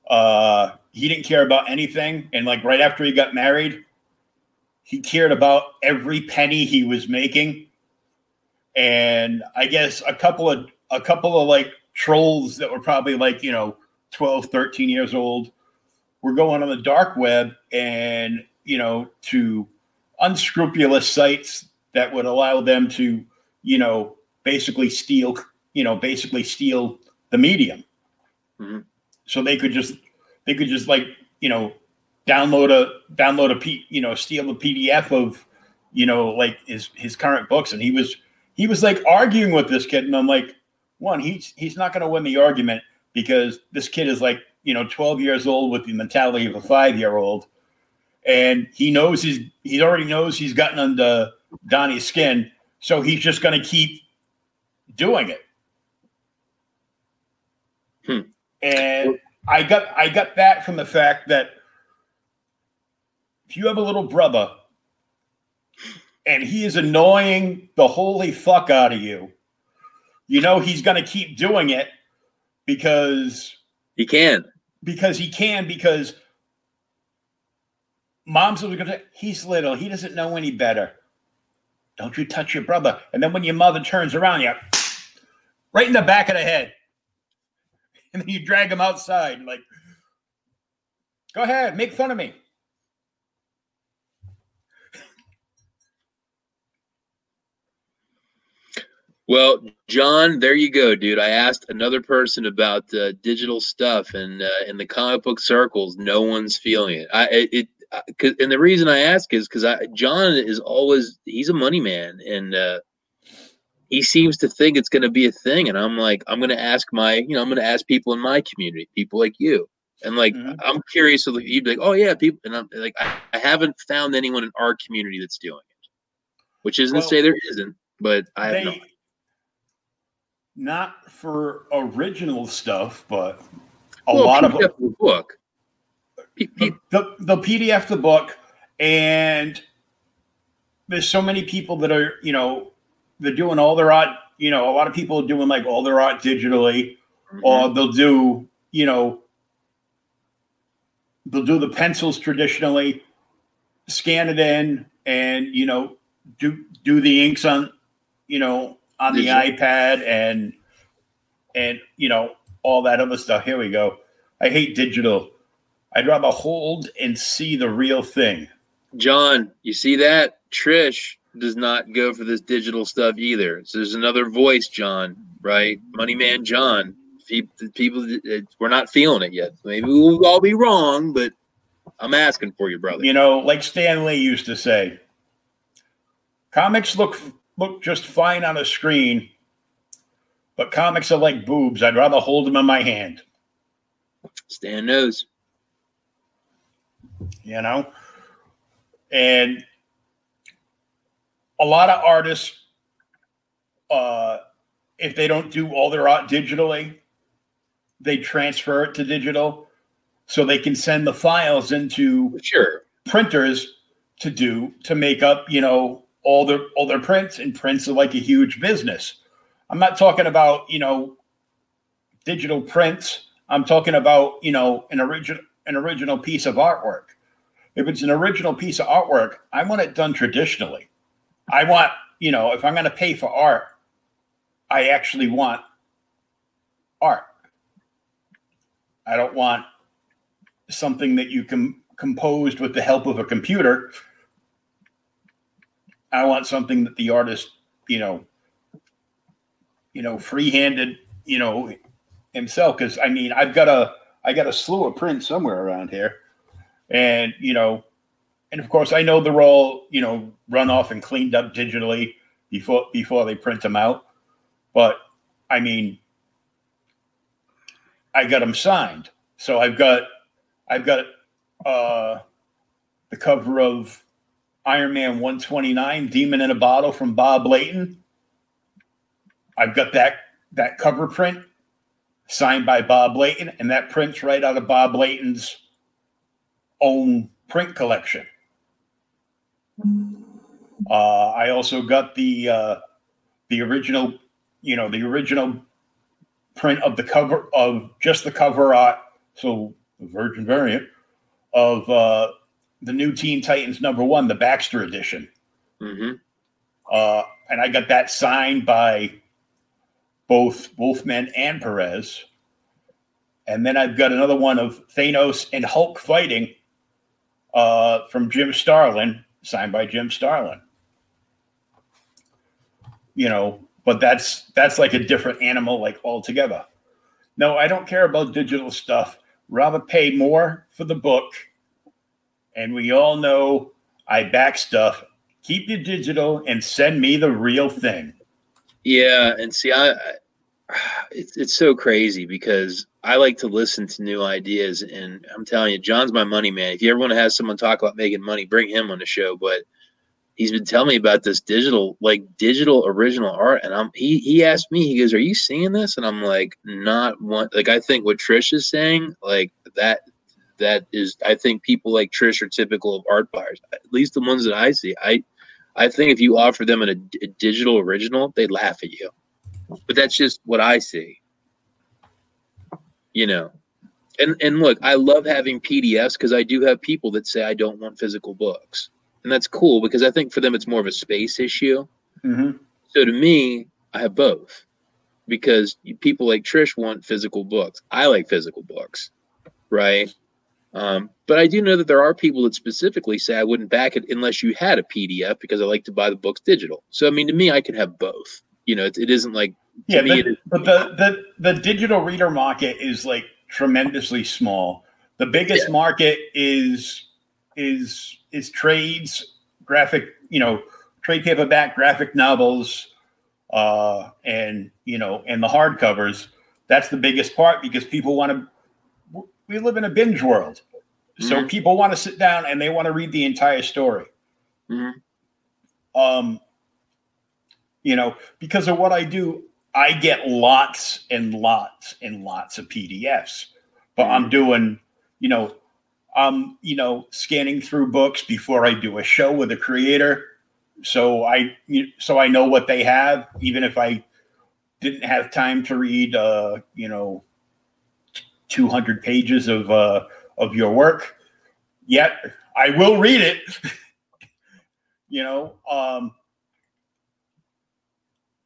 uh, he didn't care about anything. And like right after he got married, he cared about every penny he was making. And I guess a couple of a couple of like trolls that were probably like, you know, 12, 13 years old were going on the dark web and, you know, to unscrupulous sites that would allow them to, you know, basically steal you know, basically steal the medium. Mm-hmm. So they could just they could just like you know download a download a p you know steal a PDF of you know like his his current books, and he was he was like arguing with this kid, and I'm like, one, he's he's not going to win the argument because this kid is like you know 12 years old with the mentality of a five year old, and he knows he's he already knows he's gotten under Donny's skin, so he's just going to keep doing it. Hmm. And I got I got that from the fact that if you have a little brother and he is annoying the holy fuck out of you, you know he's going to keep doing it because he can. Because he can because mom's going to say he's little, he doesn't know any better. Don't you touch your brother. And then when your mother turns around, you right in the back of the head and then you drag them outside like go ahead make fun of me. Well john there you go dude. I asked another person about uh, digital stuff and uh, in the comic book circles no one's feeling it. I it, it and the reason i ask is because i john is always he's a money man and uh he seems to think it's going to be a thing and i'm like i'm going to ask my you know i'm going to ask people in my community people like you And like, mm-hmm. I'm curious. So you'd be like, oh yeah, people, and I'm like, I, I, haven't found anyone in our community that's doing it, which isn't well, to say there isn't, but I have they, not for original stuff, but a well, lot PDF of the book. the, the, the PDF the book, and there's so many people that are you know they're doing all their art. You know, a lot of people are doing like all their art digitally, mm-hmm. or they'll do you know they'll do the pencils traditionally, scan it in, and you know do do the inks on you know on the iPad and and you know all that other stuff. Here we go. I hate digital. I'd rather hold and see the real thing. John, you see that? Trish does not go for this digital stuff either. So there's another voice, John, right? Money Man John. People, we're not feeling it yet. Maybe we'll all be wrong, but I'm asking for you, brother. You know, like Stan Lee used to say, comics look look just fine on a screen, but comics are like boobs. I'd rather hold them in my hand. Stan knows. You know? And a lot of artists, uh, if they don't do all their art digitally, they transfer it to digital so they can send the files into sure printers to do to make up, you know, all their all their prints and prints are like a huge business. I'm not talking about, you know, digital prints. I'm talking about, you know, an original an original piece of artwork. If it's an original piece of artwork, I want it done traditionally. I want, you know, if I'm going to pay for art, I actually want art. I don't want something that you can composed with the help of a computer I want something that the artist, you know, you know, free-handed, you know, himself. Because I mean, I've got a I got a slew of prints somewhere around here, and you know, and of course, I know they're all you know run off and cleaned up digitally before before they print them out. But I mean, I got them signed, so I've got I've got uh, the cover of Iron Man 129, Demon in a Bottle from Bob Layton. I've got that that cover print signed by Bob Layton, and that print's right out of Bob Layton's own print collection. Uh, I also got the uh, the original, you know, the original print of the cover of just the cover art, so the Virgin variant of uh, the new Teen Titans number one, the Baxter edition. Mm-hmm. Uh, and I got that signed by both Wolfman and Perez. And then I've got another one of Thanos and Hulk fighting uh, from Jim Starlin, signed by Jim Starlin. You know, but that's that's like a different animal, like altogether. No, I don't care about digital stuff. Rather pay more for the book and we all know I back stuff. Keep your digital and send me the real thing. Yeah, and see, I, I it's it's so crazy because I like to listen to new ideas, and I'm telling you, John's my money man. If you ever want to have someone talk about making money, bring him on the show. But he's been telling me about this digital, like digital original art, and I'm he he asked me, he goes, "Are you seeing this?" And I'm like, "Not one." Like I think what Trish is saying, like that that is I think people like Trish are typical of art buyers. At least the ones that I see. I I think if you offer them a, a digital original, they laugh at you. But that's just what I see. You know. And and look, I love having PDFs because I do have people that say I don't want physical books. And that's cool because I think for them it's more of a space issue. Mm-hmm. So to me, I have both because people like Trish want physical books. I like physical books, right? Um, but I do know that there are people that specifically say I wouldn't back it unless you had a PDF because I like to buy the books digital. So I mean, to me, I can have both. You know, it, it isn't like yeah, the, but the, the the digital reader market is like tremendously small. The biggest yeah. market is is is trades, graphic, you know, trade paperback graphic novels, uh, and you know, and the hardcovers. That's the biggest part because people want to we live in a binge world. So mm-hmm. people want to sit down and they want to read the entire story. Mm-hmm. Um, you know, because of what I do, I get lots and lots and lots of PDFs. But I'm mm-hmm. doing, you know, I'm, you know, scanning through books before I do a show with a creator. So I so I know what they have, even if I didn't have time to read uh, you know, 200 pages of uh of your work. Yet I will read it. you know, um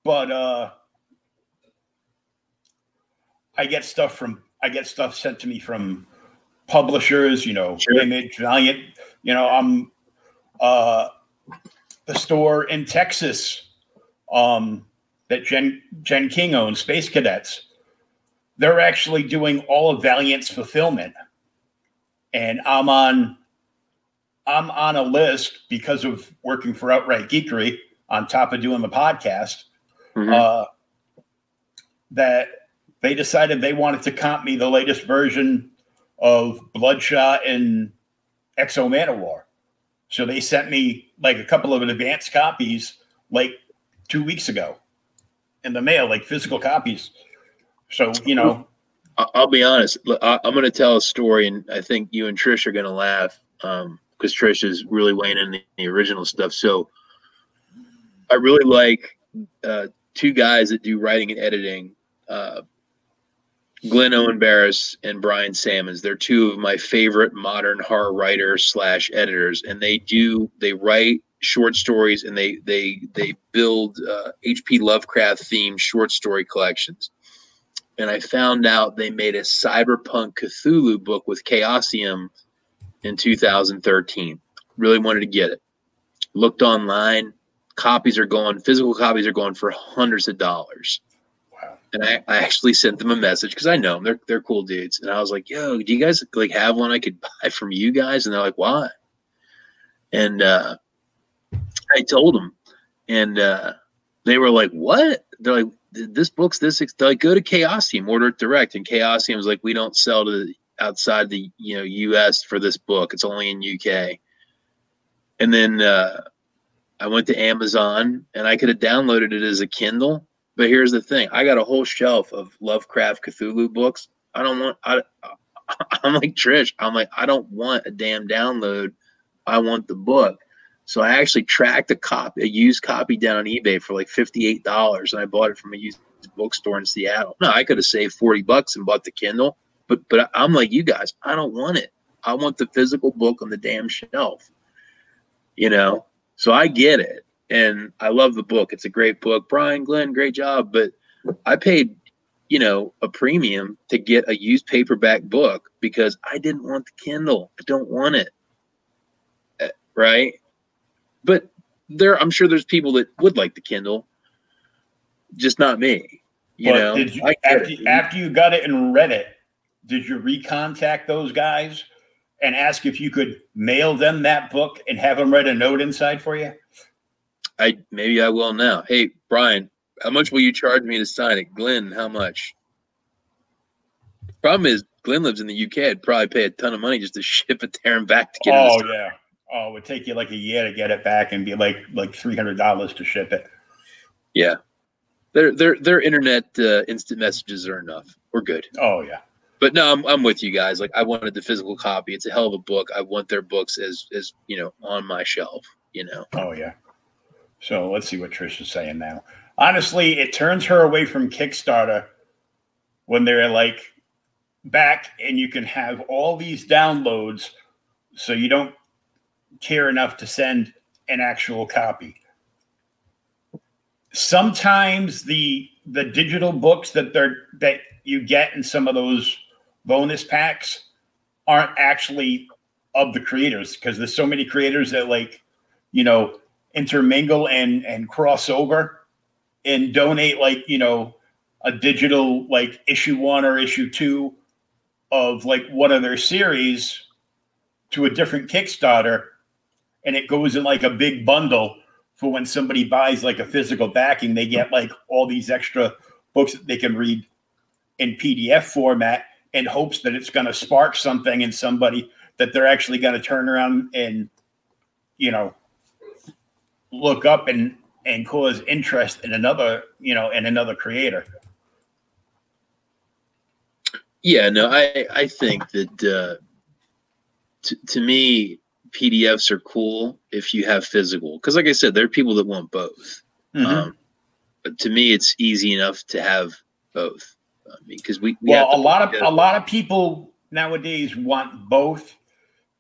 but uh I get stuff from I get stuff sent to me from publishers, you know, sure. Image, Valiant. You know, I'm uh, the store in Texas um, that Jen Jen King owns, Space Cadets. They're actually doing all of Valiant's fulfillment, and I'm on I'm on a list because of working for Outright Geekery on top of doing the podcast. Mm-hmm. Uh, that they decided they wanted to comp me the latest version of Bloodshot and X-O Manowar. So they sent me like a couple of advanced copies like two weeks ago in the mail, like physical copies. So, you know. I'll be honest. I'm going to tell a story, and I think you and Trish are going to laugh because um, Trish is really weighing in the, the, original stuff. So I really like uh, two guys that do writing and editing. Uh, Glynn Owen Barrass and Brian Sammons. They're two of my favorite modern horror writers slash editors, and they do they write short stories and they they they build uh, H.P. Lovecraft themed short story collections. And I found out they made a cyberpunk Cthulhu book with Chaosium in 2013. Really wanted to get it. Looked online. Copies are going. Physical copies are going for hundreds of dollars and I, I actually sent them a message because I know them. They're they're cool dudes. And I was like, "Yo, do you guys like have one I could buy from you guys?" And they're like, "Why?" And uh, I told them, and uh, they were like, "What?" They're like, "This book's this." They're like, "Go to Chaosium, order it direct." And Chaosium was like, "We don't sell to outside the you know U.S. for this book. It's only in U.K." And then uh, I went to Amazon, and I could have downloaded it as a Kindle but here's the thing: I got a whole shelf of Lovecraft Cthulhu books. I don't want. I, I'm like Trish. I'm like I don't want a damn download. I want the book. So I actually tracked a copy, a used copy down on eBay for like fifty-eight dollars, and I bought it from a used bookstore in Seattle. No, I could have saved forty bucks and bought the Kindle, but but I'm like you guys. I don't want it. I want the physical book on the damn shelf. You know, so I get it and I love the book. It's a great book. Brian Glenn, great job. But I paid, you know, a premium to get a used paperback book because I didn't want the Kindle. I don't want it. Eh, right. But there, I'm sure there's people that would like the Kindle, just not me. You but know, did you, after, after you got it and read it, did you recontact those guys and ask if you could mail them that book and have them write a note inside for you? I maybe I will now. Hey, Brian, how much will you charge me to sign it? Glenn, how much? Problem is, Glenn lives in the UK. I'd probably pay a ton of money just to ship it there and back to get oh, it. Oh yeah. Oh, it would take you like a year to get it back and be like like three hundred dollars to ship it. Yeah, their their their internet uh, instant messages are enough. We're good. Oh yeah. But no, I'm, I'm with you guys. Like I wanted the physical copy. It's a hell of a book. I want their books as as you know on my shelf. You know. Oh yeah. So let's see what Trish is saying now. Honestly, it turns her away from Kickstarter when they're like back and you can have all these downloads so you don't care enough to send an actual copy. Sometimes the the digital books that they're that you get in some of those bonus packs aren't actually of the creators because there's so many creators that like you know intermingle and and cross over and donate like you know a digital like issue one or issue two of like one of their series to a different Kickstarter, and it goes in like a big bundle for when somebody buys like a physical backing, they get like all these extra books that they can read in PDF format in hopes that it's going to spark something in somebody that they're actually going to turn around and you know look up and and cause interest in another you know in another creator? Yeah no i i think that uh to, to me pdfs are cool if you have physical because like i said there are people that want both. Mm-hmm. um, but to me it's easy enough to have both. Because we, we well a lot of a lot of people nowadays want both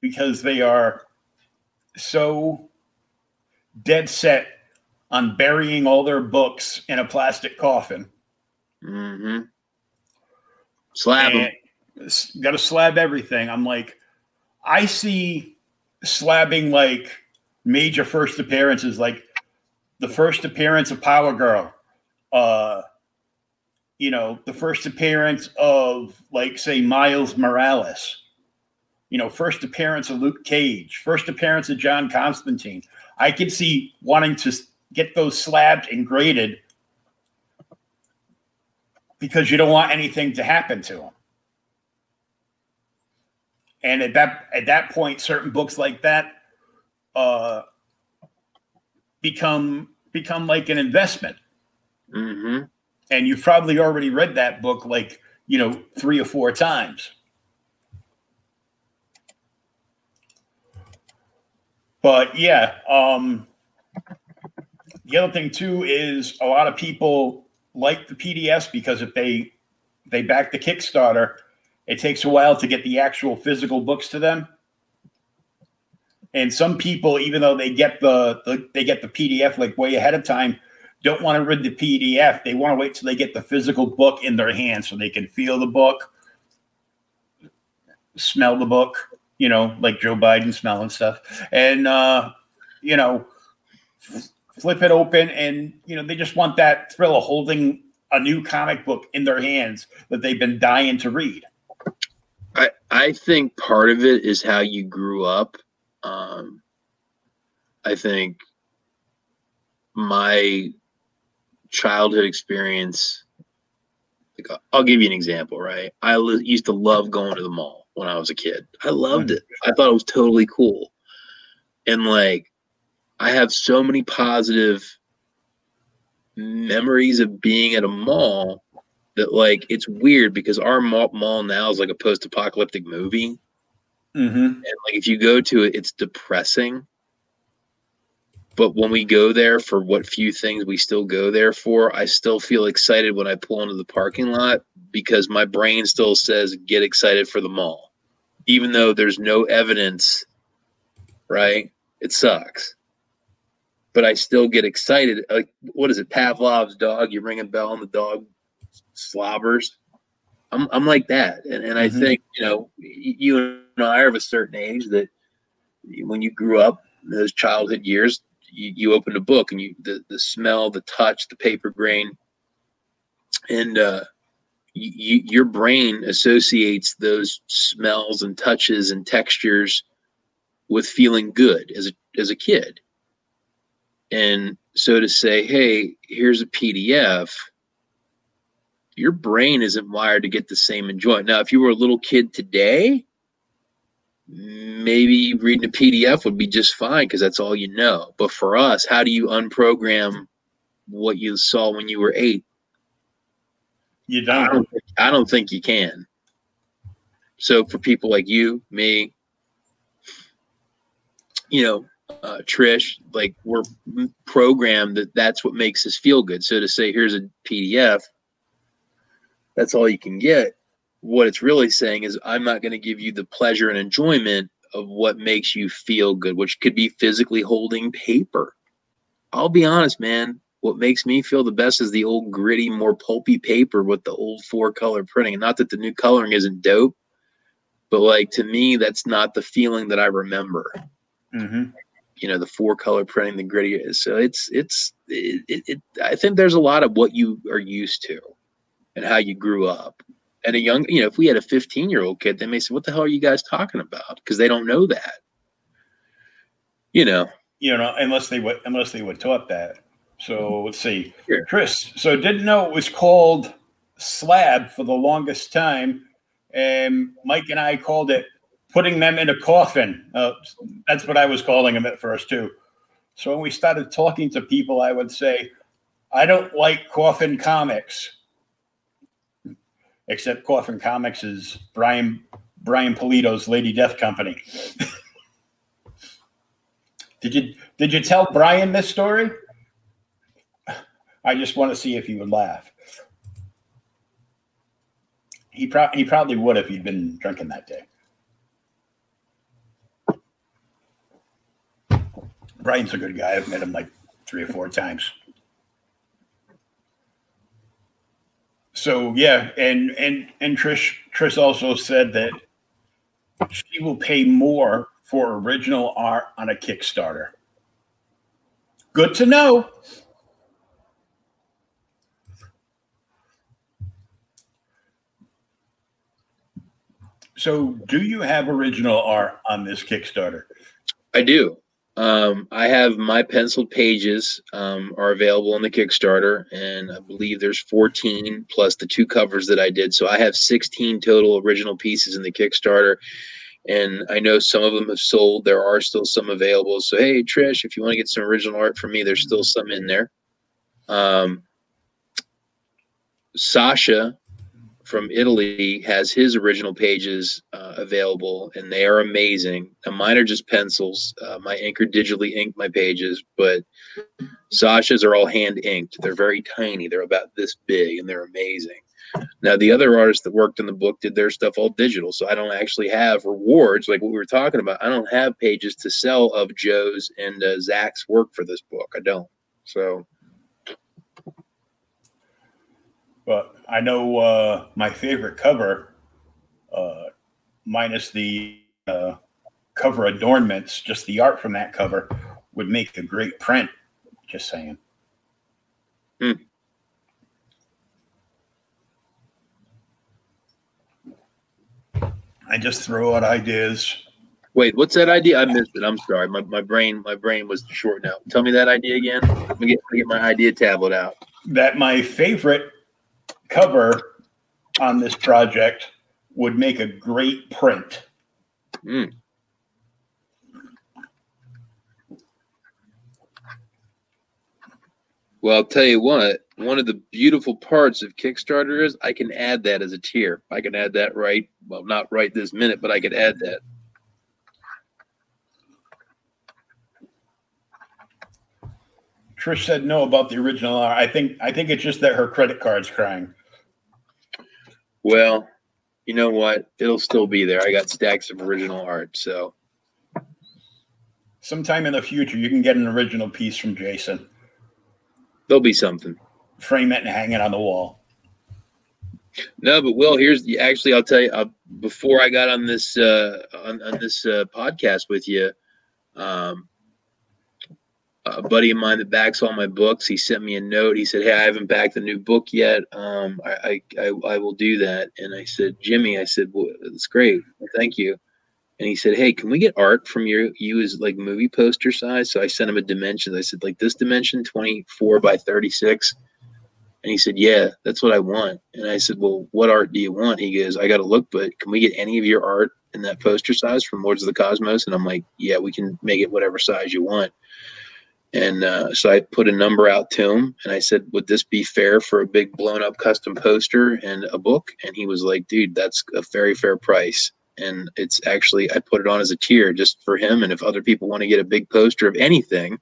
because they are so dead set on burying all their books in a plastic coffin. Mm-hmm. Slab Got to slab everything. I'm like, I see slabbing like major first appearances, like the first appearance of Power Girl, uh, you know, the first appearance of like say Miles Morales, you know, first appearance of Luke Cage, first appearance of John Constantine. I could see wanting to get those slabbed and graded because you don't want anything to happen to them. And at that at that point, certain books like that uh, become become like an investment. Mm-hmm and you've probably already read that book like you know three or four times but yeah um the other thing too is a lot of people like the pdfs because if they they back the kickstarter it takes a while to get the actual physical books to them and some people even though they get the, the they get the pdf like way ahead of time don't want to read the PDF. They want to wait till they get the physical book in their hands so they can feel the book, smell the book, you know, like Joe Biden smelling stuff, and uh, you know, f- flip it open, and you know, they just want that thrill of holding a new comic book in their hands that they've been dying to read. I I think part of it is how you grew up. Um, I think my childhood experience like I'll give you an example, right? I used to love going to the mall when I was a kid. I loved it. I thought it was totally cool. And like I have so many positive memories of being at a mall that like it's weird because our mall, mall now is like a post-apocalyptic movie. Mm-hmm. And like if you go to it, it's depressing but when we go there for what few things we still go there for, I still feel excited when I pull into the parking lot because my brain still says get excited for the mall. Even though there's no evidence, right? It sucks. But I still get excited. Like what is it? Pavlov's dog. You ring a bell and the dog slobbers. I'm I'm like that. And and I mm-hmm. think, you know, you and I are of a certain age that when you grew up, those childhood years, you, you open a book and you the, the smell the touch the paper grain. And uh, you, your brain associates those smells and touches and textures with feeling good as a as a kid. And so to say hey here's a pdf your brain isn't wired to get the same enjoyment. Now if you were a little kid today maybe reading a PDF would be just fine because that's all you know. But for us, how do you unprogram what you saw when you were eight? You don't. I don't, I don't think you can. So for people like you, me, you know, uh, Trish, like we're programmed that that's what makes us feel good. So to say, here's a PDF, that's all you can get what it's really saying is I'm not going to give you the pleasure and enjoyment of what makes you feel good, which could be physically holding paper. I'll be honest, man. What makes me feel the best is the old gritty, more pulpy paper with the old four color printing. And not that the new coloring isn't dope, but like to me, that's not the feeling that I remember. Mm-hmm. You know, the four color printing, the gritty is. So it's, it's, it, it, it, I think there's a lot of what you are used to and how you grew up and a young, you know, if we had a 15 year old kid, they may say, "What the hell are you guys talking about?" Because they don't know that. You know. You know, unless they would, unless they were taught that. So let's see, Chris. So didn't know it was called slab for the longest time and Mike and I called it putting them in a coffin. Uh, that's what I was calling them at first too. So when we started talking to people, I would say, I don't like coffin comics. Except Coffin Comics is Brian Brian Pulido's Lady Death Company. did you did you tell Brian this story? I just want to see if he would laugh. He, pro- he probably would if he'd been drinking that day. Brian's a good guy. I've met him like three or four times. So yeah, and and and Trish Trish also said that she will pay more for original art on a Kickstarter. Good to know. So, do you have original art on this Kickstarter? I do. Um, I have my penciled pages um, are available on the Kickstarter, and I believe there's 14 plus the two covers that I did. So I have 16 total original pieces in the Kickstarter, and I know some of them have sold. There are still some available. So hey, Trish, if you want to get some original art from me, there's still some in there. Um, Sasha from Italy has his original pages uh, available, and they are amazing. Now, mine are just pencils. Uh, my inker digitally inked my pages, but Sasha's are all hand inked. They're very tiny. They're about this big, and they're amazing. Now, the other artists that worked in the book did their stuff all digital, so I don't actually have rewards like what we were talking about. I don't have pages to sell of Joe's and uh, Zach's work for this book. I don't. So But I know uh, my favorite cover, uh, minus the uh, cover adornments, just the art from that cover would make a great print. Just saying. Hmm. I just throw out ideas. Wait, what's that idea? I missed it. I'm sorry. My, my brain my brain was short now. Tell me that idea again. Let me get, let me get my idea tablet out. That my favorite cover on this project would make a great print. Mm. Well, I'll tell you what, one of the beautiful parts of Kickstarter is I can add that as a tier. I can add that right, well, not right this minute, but I could add that. Trish said no about the original. I think I think it's just that her credit card's crying. Well, you know what? It'll still be there. I got stacks of original art, so sometime in the future you can get an original piece from Jason. There'll be something. Frame it and hang it on the wall. No, but Will, here's the actually I'll tell you uh, before I got on this uh, on, on this uh, podcast with you. Um, a buddy of mine that backs all my books. He sent me a note. He said, "Hey, I haven't backed the new book yet. Um, I, I, I, I will do that." And I said, "Jimmy," I said, well, "That's great. Thank you." And he said, "Hey, can we get art from your you as like movie poster size?" So I sent him a dimension. I said, "Like this dimension, twenty four by thirty six. And he said, "Yeah, that's what I want." And I said, "Well, what art do you want?" He goes, "I got to look, but can we get any of your art in that poster size from Lords of the Cosmos?" And I'm like, "Yeah, we can make it whatever size you want." And uh, so I put a number out to him and I said, Would this be fair for a big blown up custom poster and a book? And he was like, Dude, that's a very fair price. And it's actually, I put it on as a tier just for him. And if other people want to get a big poster of anything,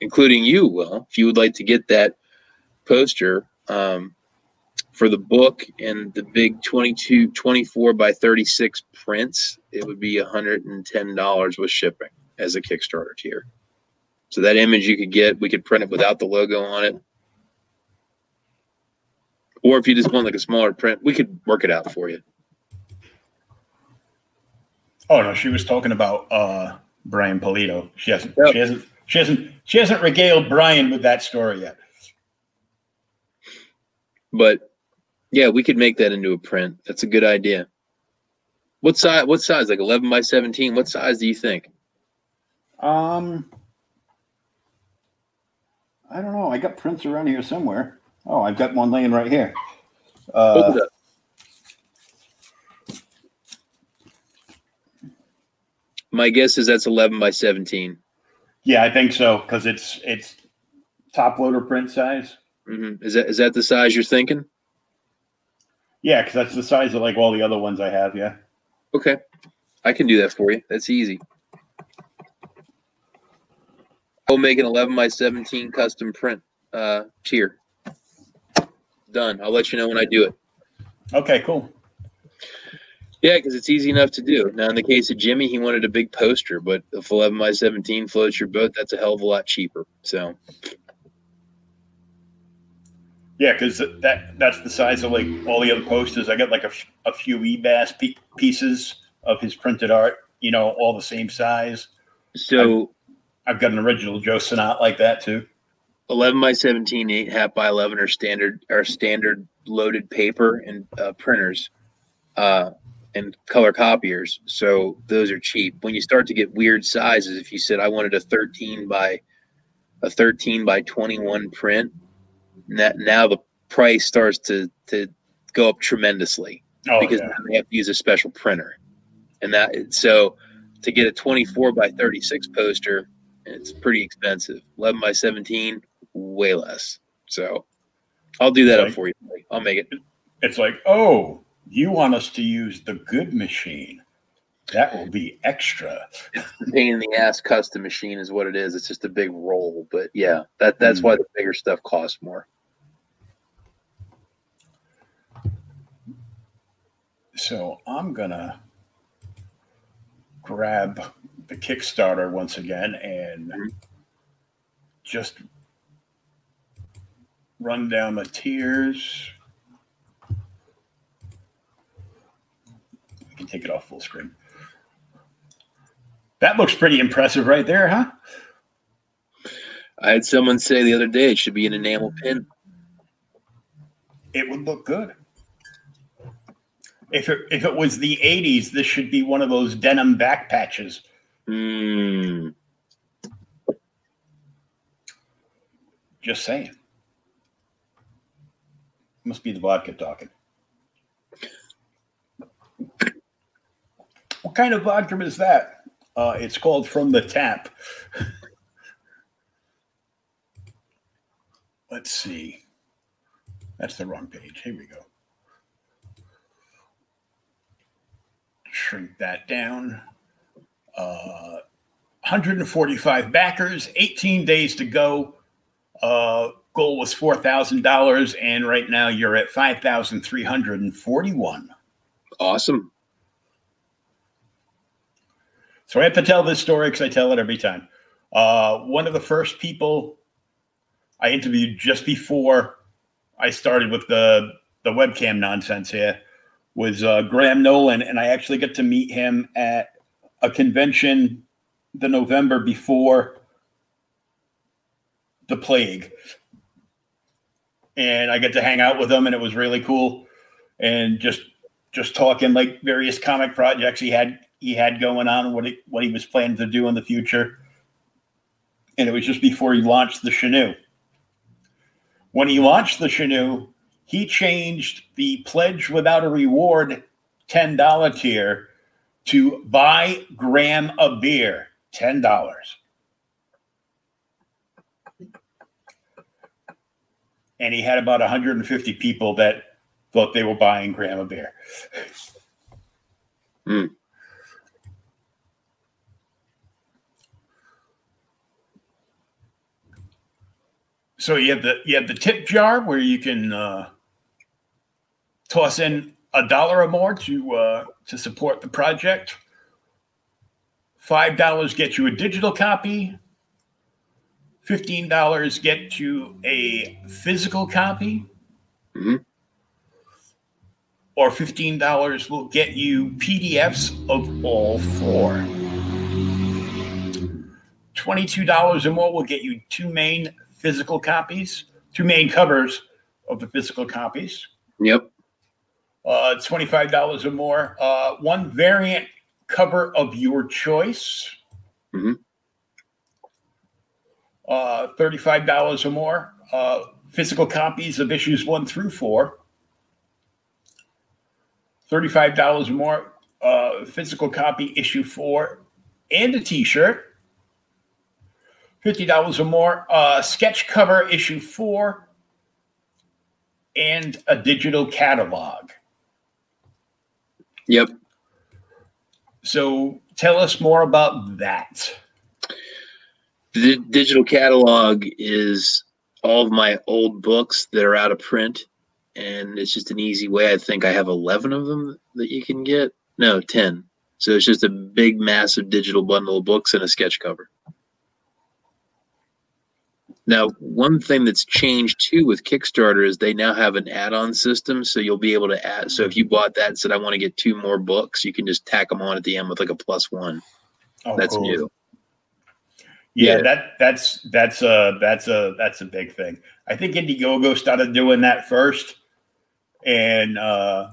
including you, Will, if you would like to get that poster um, for the book and the big 22, 24 by 36 prints, it would be $110 with shipping as a Kickstarter tier. So that image you could get, we could print it without the logo on it. Or if you just want like a smaller print, we could work it out for you. Oh no, she was talking about uh Brian Pulido. She hasn't yep. she hasn't she hasn't she hasn't regaled Brian with that story yet. But yeah, we could make that into a print. That's a good idea. What size what size? Like eleven by seventeen? What size do you think? Um I don't know. I got prints around here somewhere. Oh, I've got one laying right here. Uh, My guess is that's 11 by 17. Yeah, I think so because it's it's top loader print size. Mm-hmm. Is that is that the size you're thinking? Yeah, because that's the size of like all the other ones I have. Yeah. Okay, I can do that for you. That's easy. I'll make an 11 by 17 custom print uh, tier. Done. I'll let you know when I do it. Okay, cool. Yeah, because it's easy enough to do. Now, in the case of Jimmy, he wanted a big poster, but if 11 by 17 floats your boat, that's a hell of a lot cheaper. So, yeah, because that that's the size of like all the other posters. I got like a, a few EBAS pieces of his printed art, you know, all the same size. So, I've, got an original Joe Sinnott like that too. 11 by 17, 8 half by 11 are standard are standard loaded paper and uh, printers. Uh, and color copiers. So those are cheap. When you start to get weird sizes, if you said I wanted a 13 by a 13 by 21 print, that now the price starts to to go up tremendously oh, because yeah. now they have to use a special printer. And that so to get a 24 by 36 poster, it's pretty expensive. 11 by 17, way less. So I'll do that like, up for you. I'll make it. It's like, oh, you want us to use the good machine. That will be extra. Pain in the ass custom machine is what it is. It's just a big roll. But yeah, that that's mm. why the bigger stuff costs more. So I'm gonna grab the Kickstarter once again and mm-hmm. just run down the tiers. can take it off full screen. That looks pretty impressive right there, huh? I had someone say the other day it should be an enamel pin. It would look good. If it, if it was the 80s, this should be one of those denim back patches. Mm. Just saying. Must be the vodka talking. What kind of vodka is that? Uh, it's called From the Tap. Let's see. That's the wrong page. Here we go. Shrink that down. Uh, 145 backers, 18 days to go. Uh, goal was $4,000, and right now you're at 5,341. Awesome. So I have to tell this story because I tell it every time. Uh, one of the first people I interviewed just before I started with the the webcam nonsense here was uh, Graham Nolan, and I actually got to meet him at a convention the November before the plague, and I get to hang out with him, and it was really cool, and just just talking like various comic projects he had he had going on, what he, what he was planning to do in the future. And it was just before he launched the Chenoo. When he launched the Chenoo, he changed the pledge without a reward $10 tier to buy Graham a beer, $10. And he had about 150 people that thought they were buying Graham a beer. Mm. So you have the you have the tip jar where you can uh, toss in a dollar or more to uh, to support the project. Five dollars get you a digital copy. Fifteen dollars get you a physical copy. Mm-hmm. Or fifteen dollars will get you PDFs of all four. Twenty-two dollars or more will get you two main physical copies, two main covers of the physical copies. Yep. Uh, $25 or more. Uh, one variant cover of your choice. Mm-hmm. Uh, $35 or more. Uh, physical copies of issues one through four. $35 or more. Uh, physical copy issue four and a T-shirt. Fifty dollars or more. Uh, sketch cover issue four, and a digital catalog. Yep. So tell us more about that. The digital catalog is all of my old books that are out of print, and it's just an easy way. I think I have 11 of them that you can get. No, 10. So it's just a big, massive digital bundle of books and a sketch cover. Now, one thing that's changed too with Kickstarter is they now have an add-on system, so you'll be able to add. So if you bought that and said I want to get two more books, you can just tack them on at the end with like a plus one. Oh, that's cool. new. Yeah, yeah, that that's that's a that's a that's a big thing. I think Indiegogo started doing that first, and uh,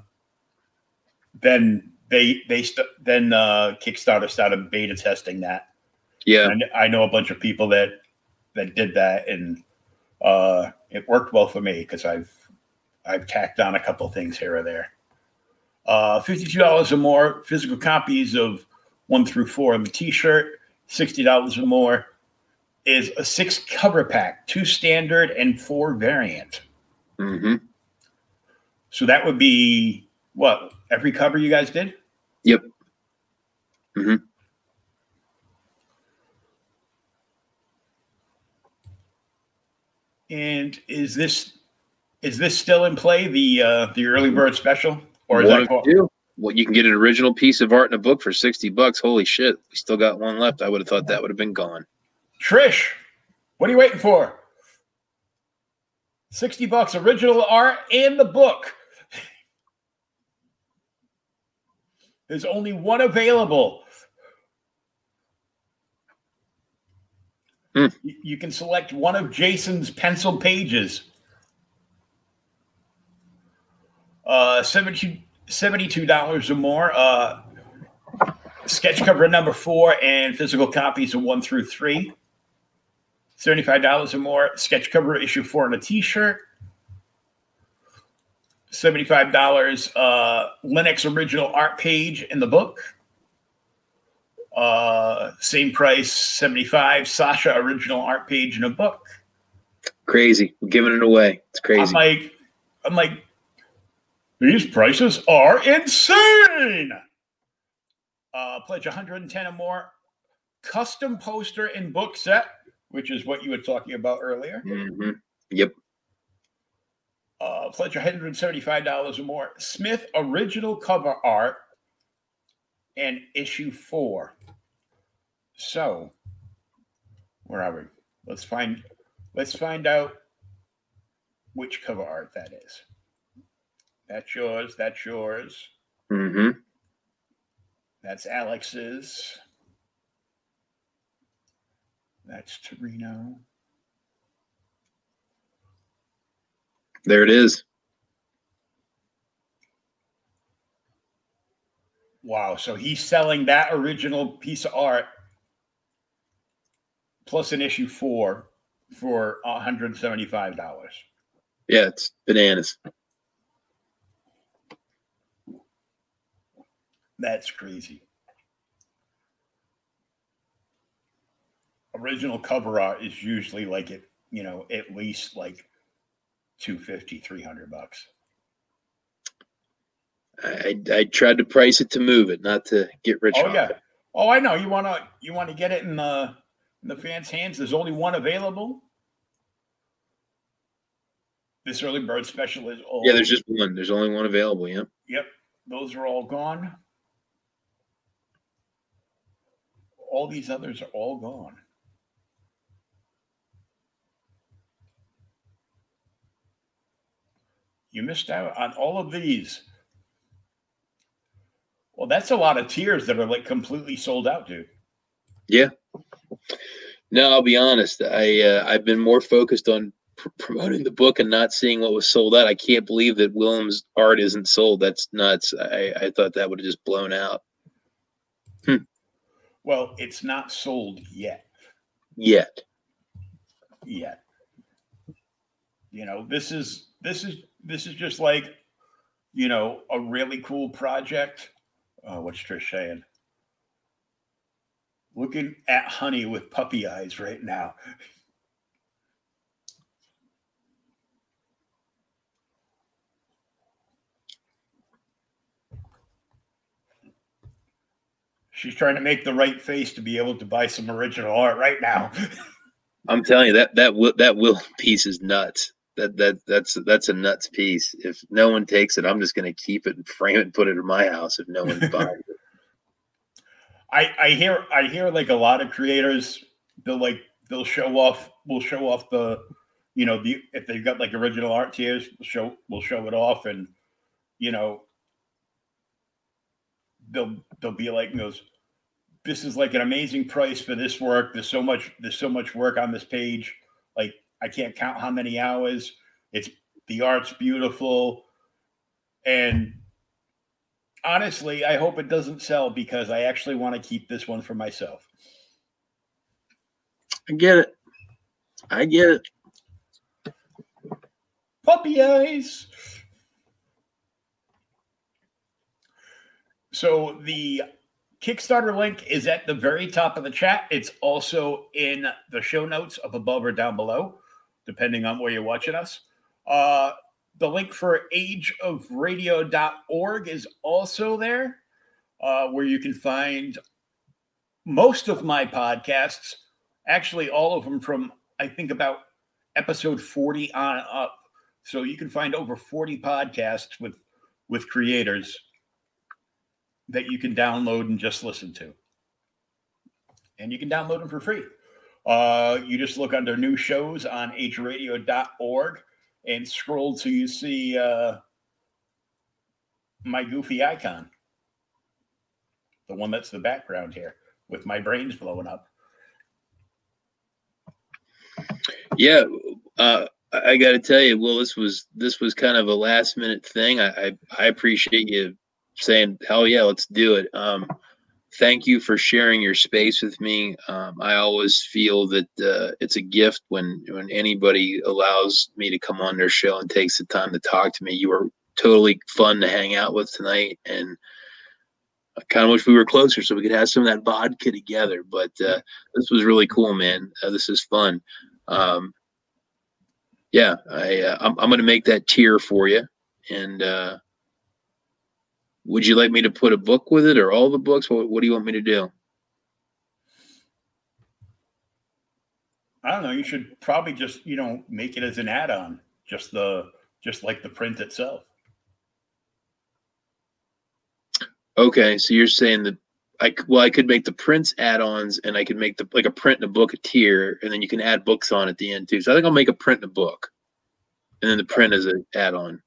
then they they st- then uh, Kickstarter started beta testing that. Yeah, and I know a bunch of people that that did that, and uh, it worked well for me because I've I've tacked on a couple things here or there. Uh, Fifty-two dollars or more physical copies of one through four of the T-shirt. Sixty dollars or more is a six cover pack, two standard and four variant. Mm-hmm. So that would be what every cover you guys did. Yep. Mm-hmm. And is this is this still in play? The uh, the early bird special, or is what that you Well, you can get an original piece of art in a book for sixty bucks. Holy shit, we still got one left. I would have thought that would have been gone. Trish, what are you waiting for? Sixty bucks, original art and the book. There's only one available. Hmm. You can select one of Jason's pencil pages. Uh, 72 $72 or more. Uh, sketch cover number four and physical copies of one through three. $75 or more. Sketch cover issue four and a t shirt. $75 uh, Lenox original art page in the book. Uh, same price, 75 Sasha original art page in a book. Crazy. We're giving it away. It's crazy. I'm like, I'm like, these prices are insane. Uh, pledge 110 or more. Custom poster and book set, which is what you were talking about earlier. Mm-hmm. Yep uh, pledge $175 or more. Smith original cover art and issue four. So, where are we? Let's find let's find out which cover art that is. That's yours. That's yours. Mm-hmm. That's Alex's. That's Torino. There it is. Wow. So he's selling that original piece of art plus an issue four for $175. Yeah, it's bananas. That's crazy. Original cover art is usually like it, you know, at least like 250 300 bucks I, I tried to price it to move it not to get rich oh yeah it. oh i know you want to you want to get it in the in the fans hands there's only one available this early bird special is all yeah there's just one there's only one available yeah yep those are all gone all these others are all gone You missed out on all of these. Well, that's a lot of tiers that are like completely sold out, dude. Yeah. No, I'll be honest. I uh, I've been more focused on pr- promoting the book and not seeing what was sold out. I can't believe that Willem's art isn't sold. That's nuts. I, I thought that would have just blown out. Hmm. Well, it's not sold yet. Yet. Yet. You know, this is this is this is just like, you know, a really cool project. Uh, what's Trish saying? Looking at honey with puppy eyes right now. She's trying to make the right face to be able to buy some original art right now. I'm telling you that that will that will piece is nuts. That that that's that's a nuts piece. If no one takes it, I'm just going to keep it and frame it and put it in my house. If no one buys it, I I hear I hear like a lot of creators they'll like they'll show off will show off the you know the if they've got like original art tiers we'll show we'll show it off and you know they'll they'll be like goes this is like an amazing price for this work. There's so much there's so much work on this page. Like i can't count how many hours. It's the art's beautiful. And honestly i hope it doesn't sell because i actually want to keep this one for myself i get it i get it puppy eyes So the Kickstarter link is at the very top of the chat. It's also in the show notes up above or down below, depending on where you're watching us. Uh, the link for ageofradio.org is also there, uh, where you can find most of my podcasts, actually, all of them from, I think, about episode 40 on up. So you can find over 40 podcasts with with creators that you can download and just listen to. And you can download them for free. Uh, you just look under new shows on ageradio.org and scroll till you see uh, my goofy icon, the one that's the background here with my brains blowing up. Yeah, uh, I got to tell you, Will, this was this was kind of a last minute thing. I, I, I appreciate you saying, "Hell yeah, let's do it." Um, thank you for sharing your space with me. Um, I always feel that uh, it's a gift when when anybody allows me to come on their show and takes the time to talk to me. You were totally fun to hang out with tonight, and I kind of wish we were closer so we could have some of that vodka together. But uh, this was really cool, man. Uh, this is fun. Um, yeah, I uh, I'm, I'm going to make that tier for you, and uh, would you like me to put a book with it or all the books? What, what do you want me to do? I don't know. You should probably just, you know, make it as an add-on, just the just like the print itself. Okay, so you're saying that I well, I could make the prints add-ons, and I could make the like a print and a book a tier, and then you can add books on at the end too. So I think I'll make a print and a book, and then the print is an add-on.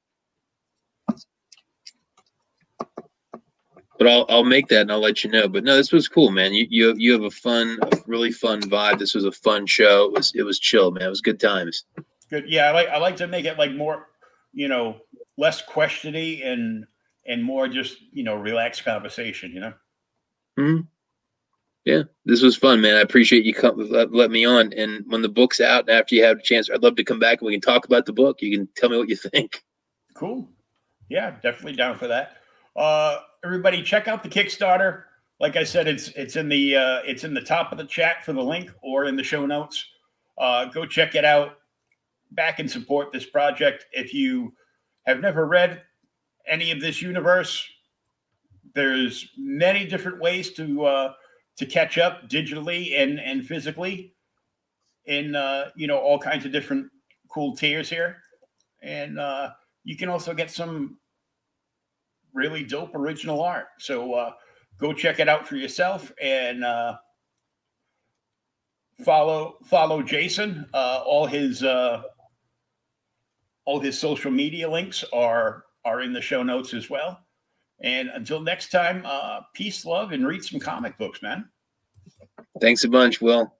But I'll I'll make that and I'll let you know. But no, this was cool, man. You you you have a fun, a really fun vibe. This was a fun show. It was it was chill, man. It was good times. Good. Yeah, I like I like to make it like more, you know, less questiony and and more just you know relaxed conversation. You know. Hmm. Yeah, this was fun, man. I appreciate you come let, let me on. And when the book's out, after you have a chance, I'd love to come back and we can talk about the book. You can tell me what you think. Cool. Yeah, definitely down for that. Uh, everybody, check out the Kickstarter. Like I said, it's it's in the uh, it's in the top of the chat for the link or in the show notes. Uh, go check it out. Back and support this project. If you have never read any of this universe, there's many different ways to uh, to catch up digitally and and physically in uh, you know all kinds of different cool tiers here, and uh, you can also get some really dope original art. So uh, go check it out for yourself and uh, follow follow Jason. Uh, all his uh, all his social media links are are in the show notes as well. And until next time, uh, peace, love, and read some comic books, man. Thanks a bunch, Will.